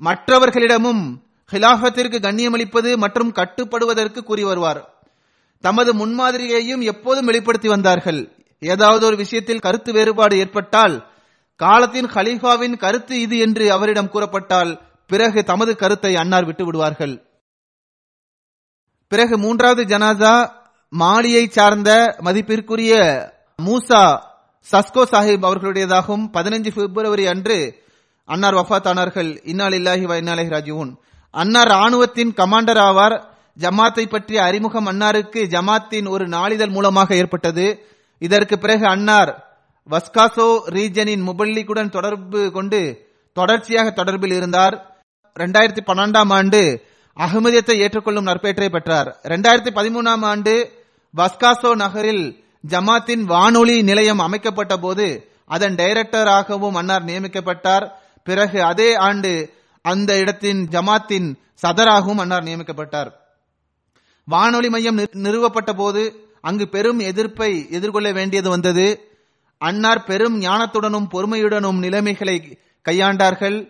மற்றவர்களிடமும் ஹிலாஃபத்திற்கு கண்ணியமளிப்பது மற்றும் கட்டுப்படுவதற்கு கூறி வருவார். தமது முன்மாதிரியையும் எப்போதும் வெளிப்படுத்தி வந்தார்கள். ஏதாவது ஒரு விஷயத்தில் கருத்து வேறுபாடு ஏற்பட்டால் காலத்தின் ஹலீஃபாவின் கருத்து இது என்று அவரிடம் கூறப்பட்டால் பிறகு தமது கருத்தை அன்னார் விட்டு விடுவார்கள் பிறகு மூன்றாவது ஜனாசா மாலியை சார்ந்த மதிப்பிற்குரிய மூசா சஸ்கோ சாஹிப் அவர்களுடையதாகவும் பதினஞ்சு பிப்ரவரி அன்று அன்னார் வஃபாத்தானார்கள் இன்னால் இல்லாஹி வ இன்னாலஹி அன்னார் ராணுவத்தின் கமாண்டர் ஆவார். ஜமாத்தை பற்றிய அறிமுகம் அன்னாருக்கு ஜமாத்தின் ஒரு நாளிதழ் மூலமாக ஏற்பட்டது. இதற்கு பிறகு அன்னார் வஸ்காசோ ரீஜனின் முபல்லிக்குடன் தொடர்பு கொண்டு தொடர்ச்சியாக தொடர்பில் இருந்தார். இரண்டாயிரத்தி பன்னெண்டாம் ஆண்டு அகமதியத்தை ஏற்றுக்கொள்ளும் நற்பேற்றை பெற்றார். இரண்டாயிரத்தி பதிமூணாம் ஆண்டு வஸ்காசோ நகரில் ஜமாத்தின் வானொலி நிலையம் அமைக்கப்பட்ட போது அதன் டைரக்டராகவும் அன்னார் நியமிக்கப்பட்டார். பிறகு அதே ஆண்டு அந்த இடத்தின் ஜமாத்தின் சதராகவும் அன்னார் நியமிக்கப்பட்டார். வானொலி மையம் நிறுவப்பட்ட போது அங்கு பெரும் எதிர்ப்பை எதிர்கொள்ள வேண்டியது வந்தது. அன்னார் பெரும் ஞானத்துடனும் பொறுமையுடனும் நிலைமைகளை கையாண்டார்கள்.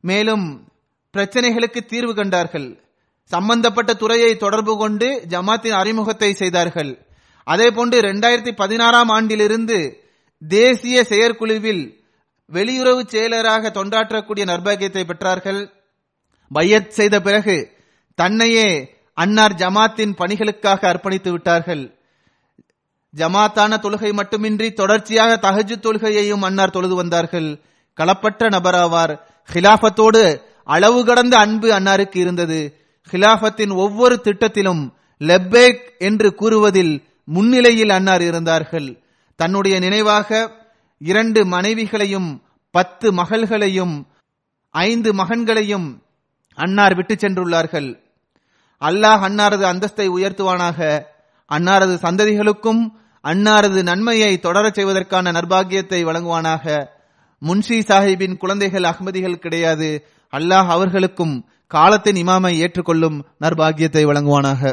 மேலும் பிரச்சனைகளுக்கு தீர்வு கண்டார்கள். சம்பந்தப்பட்ட துறையை தொடர்பு கொண்டு ஜமாத்தின் அறிமுகத்தை செய்தார்கள். அதே போன்று இரண்டாயிரத்தி பதினாறாம் ஆண்டிலிருந்து தேசிய செயற்குழுவில் வெளியுறவு செயலராக தொண்டாற்றக்கூடிய நர்பாகியத்தை பெற்றார்கள். பையத் செய்த பிறகு தன்னையே அன்னார் ஜமாத்தின் பணிகளுக்காக அர்ப்பணித்து விட்டார்கள். ஜமாத்தான தொழுகை மட்டுமின்றி தொடர்ச்சியாக தகஜு தொழுகையையும் அன்னார் தொழுது வந்தார்கள். களப்பற்ற நபராவார். ஹிலாபத்தோடு அளவு கடந்த அன்பு அன்னாருக்கு இருந்தது. ஹிலாபத்தின் ஒவ்வொரு திட்டத்திலும் லெப்பேக் என்று கூறுவதில் முன்னிலையில் அன்னார் இருந்தார்கள். தன்னுடைய நினைவாக இரண்டு மனைவிகளையும் பத்து மகள்களையும் ஐந்து மகன்களையும் அன்னார் விட்டு சென்றுள்ளார்கள். அல்லாஹ் அன்னாரது அந்தஸ்தை உயர்த்துவானாக. அன்னாரது சந்ததிகளுக்கும் அன்னாரது நன்மையை தொடரச் செய்வதற்கான நர்பாகியத்தை வழங்குவானாக. முன்ஷி சாஹிபின் குழந்தைகள் அகமதிகள் கிடையாது. அல்லாஹ் அவர்களுக்கும் காலத்தின் இமாமை ஏற்றுக்கொள்ளும் நர்பாகியத்தை வழங்குவானாக.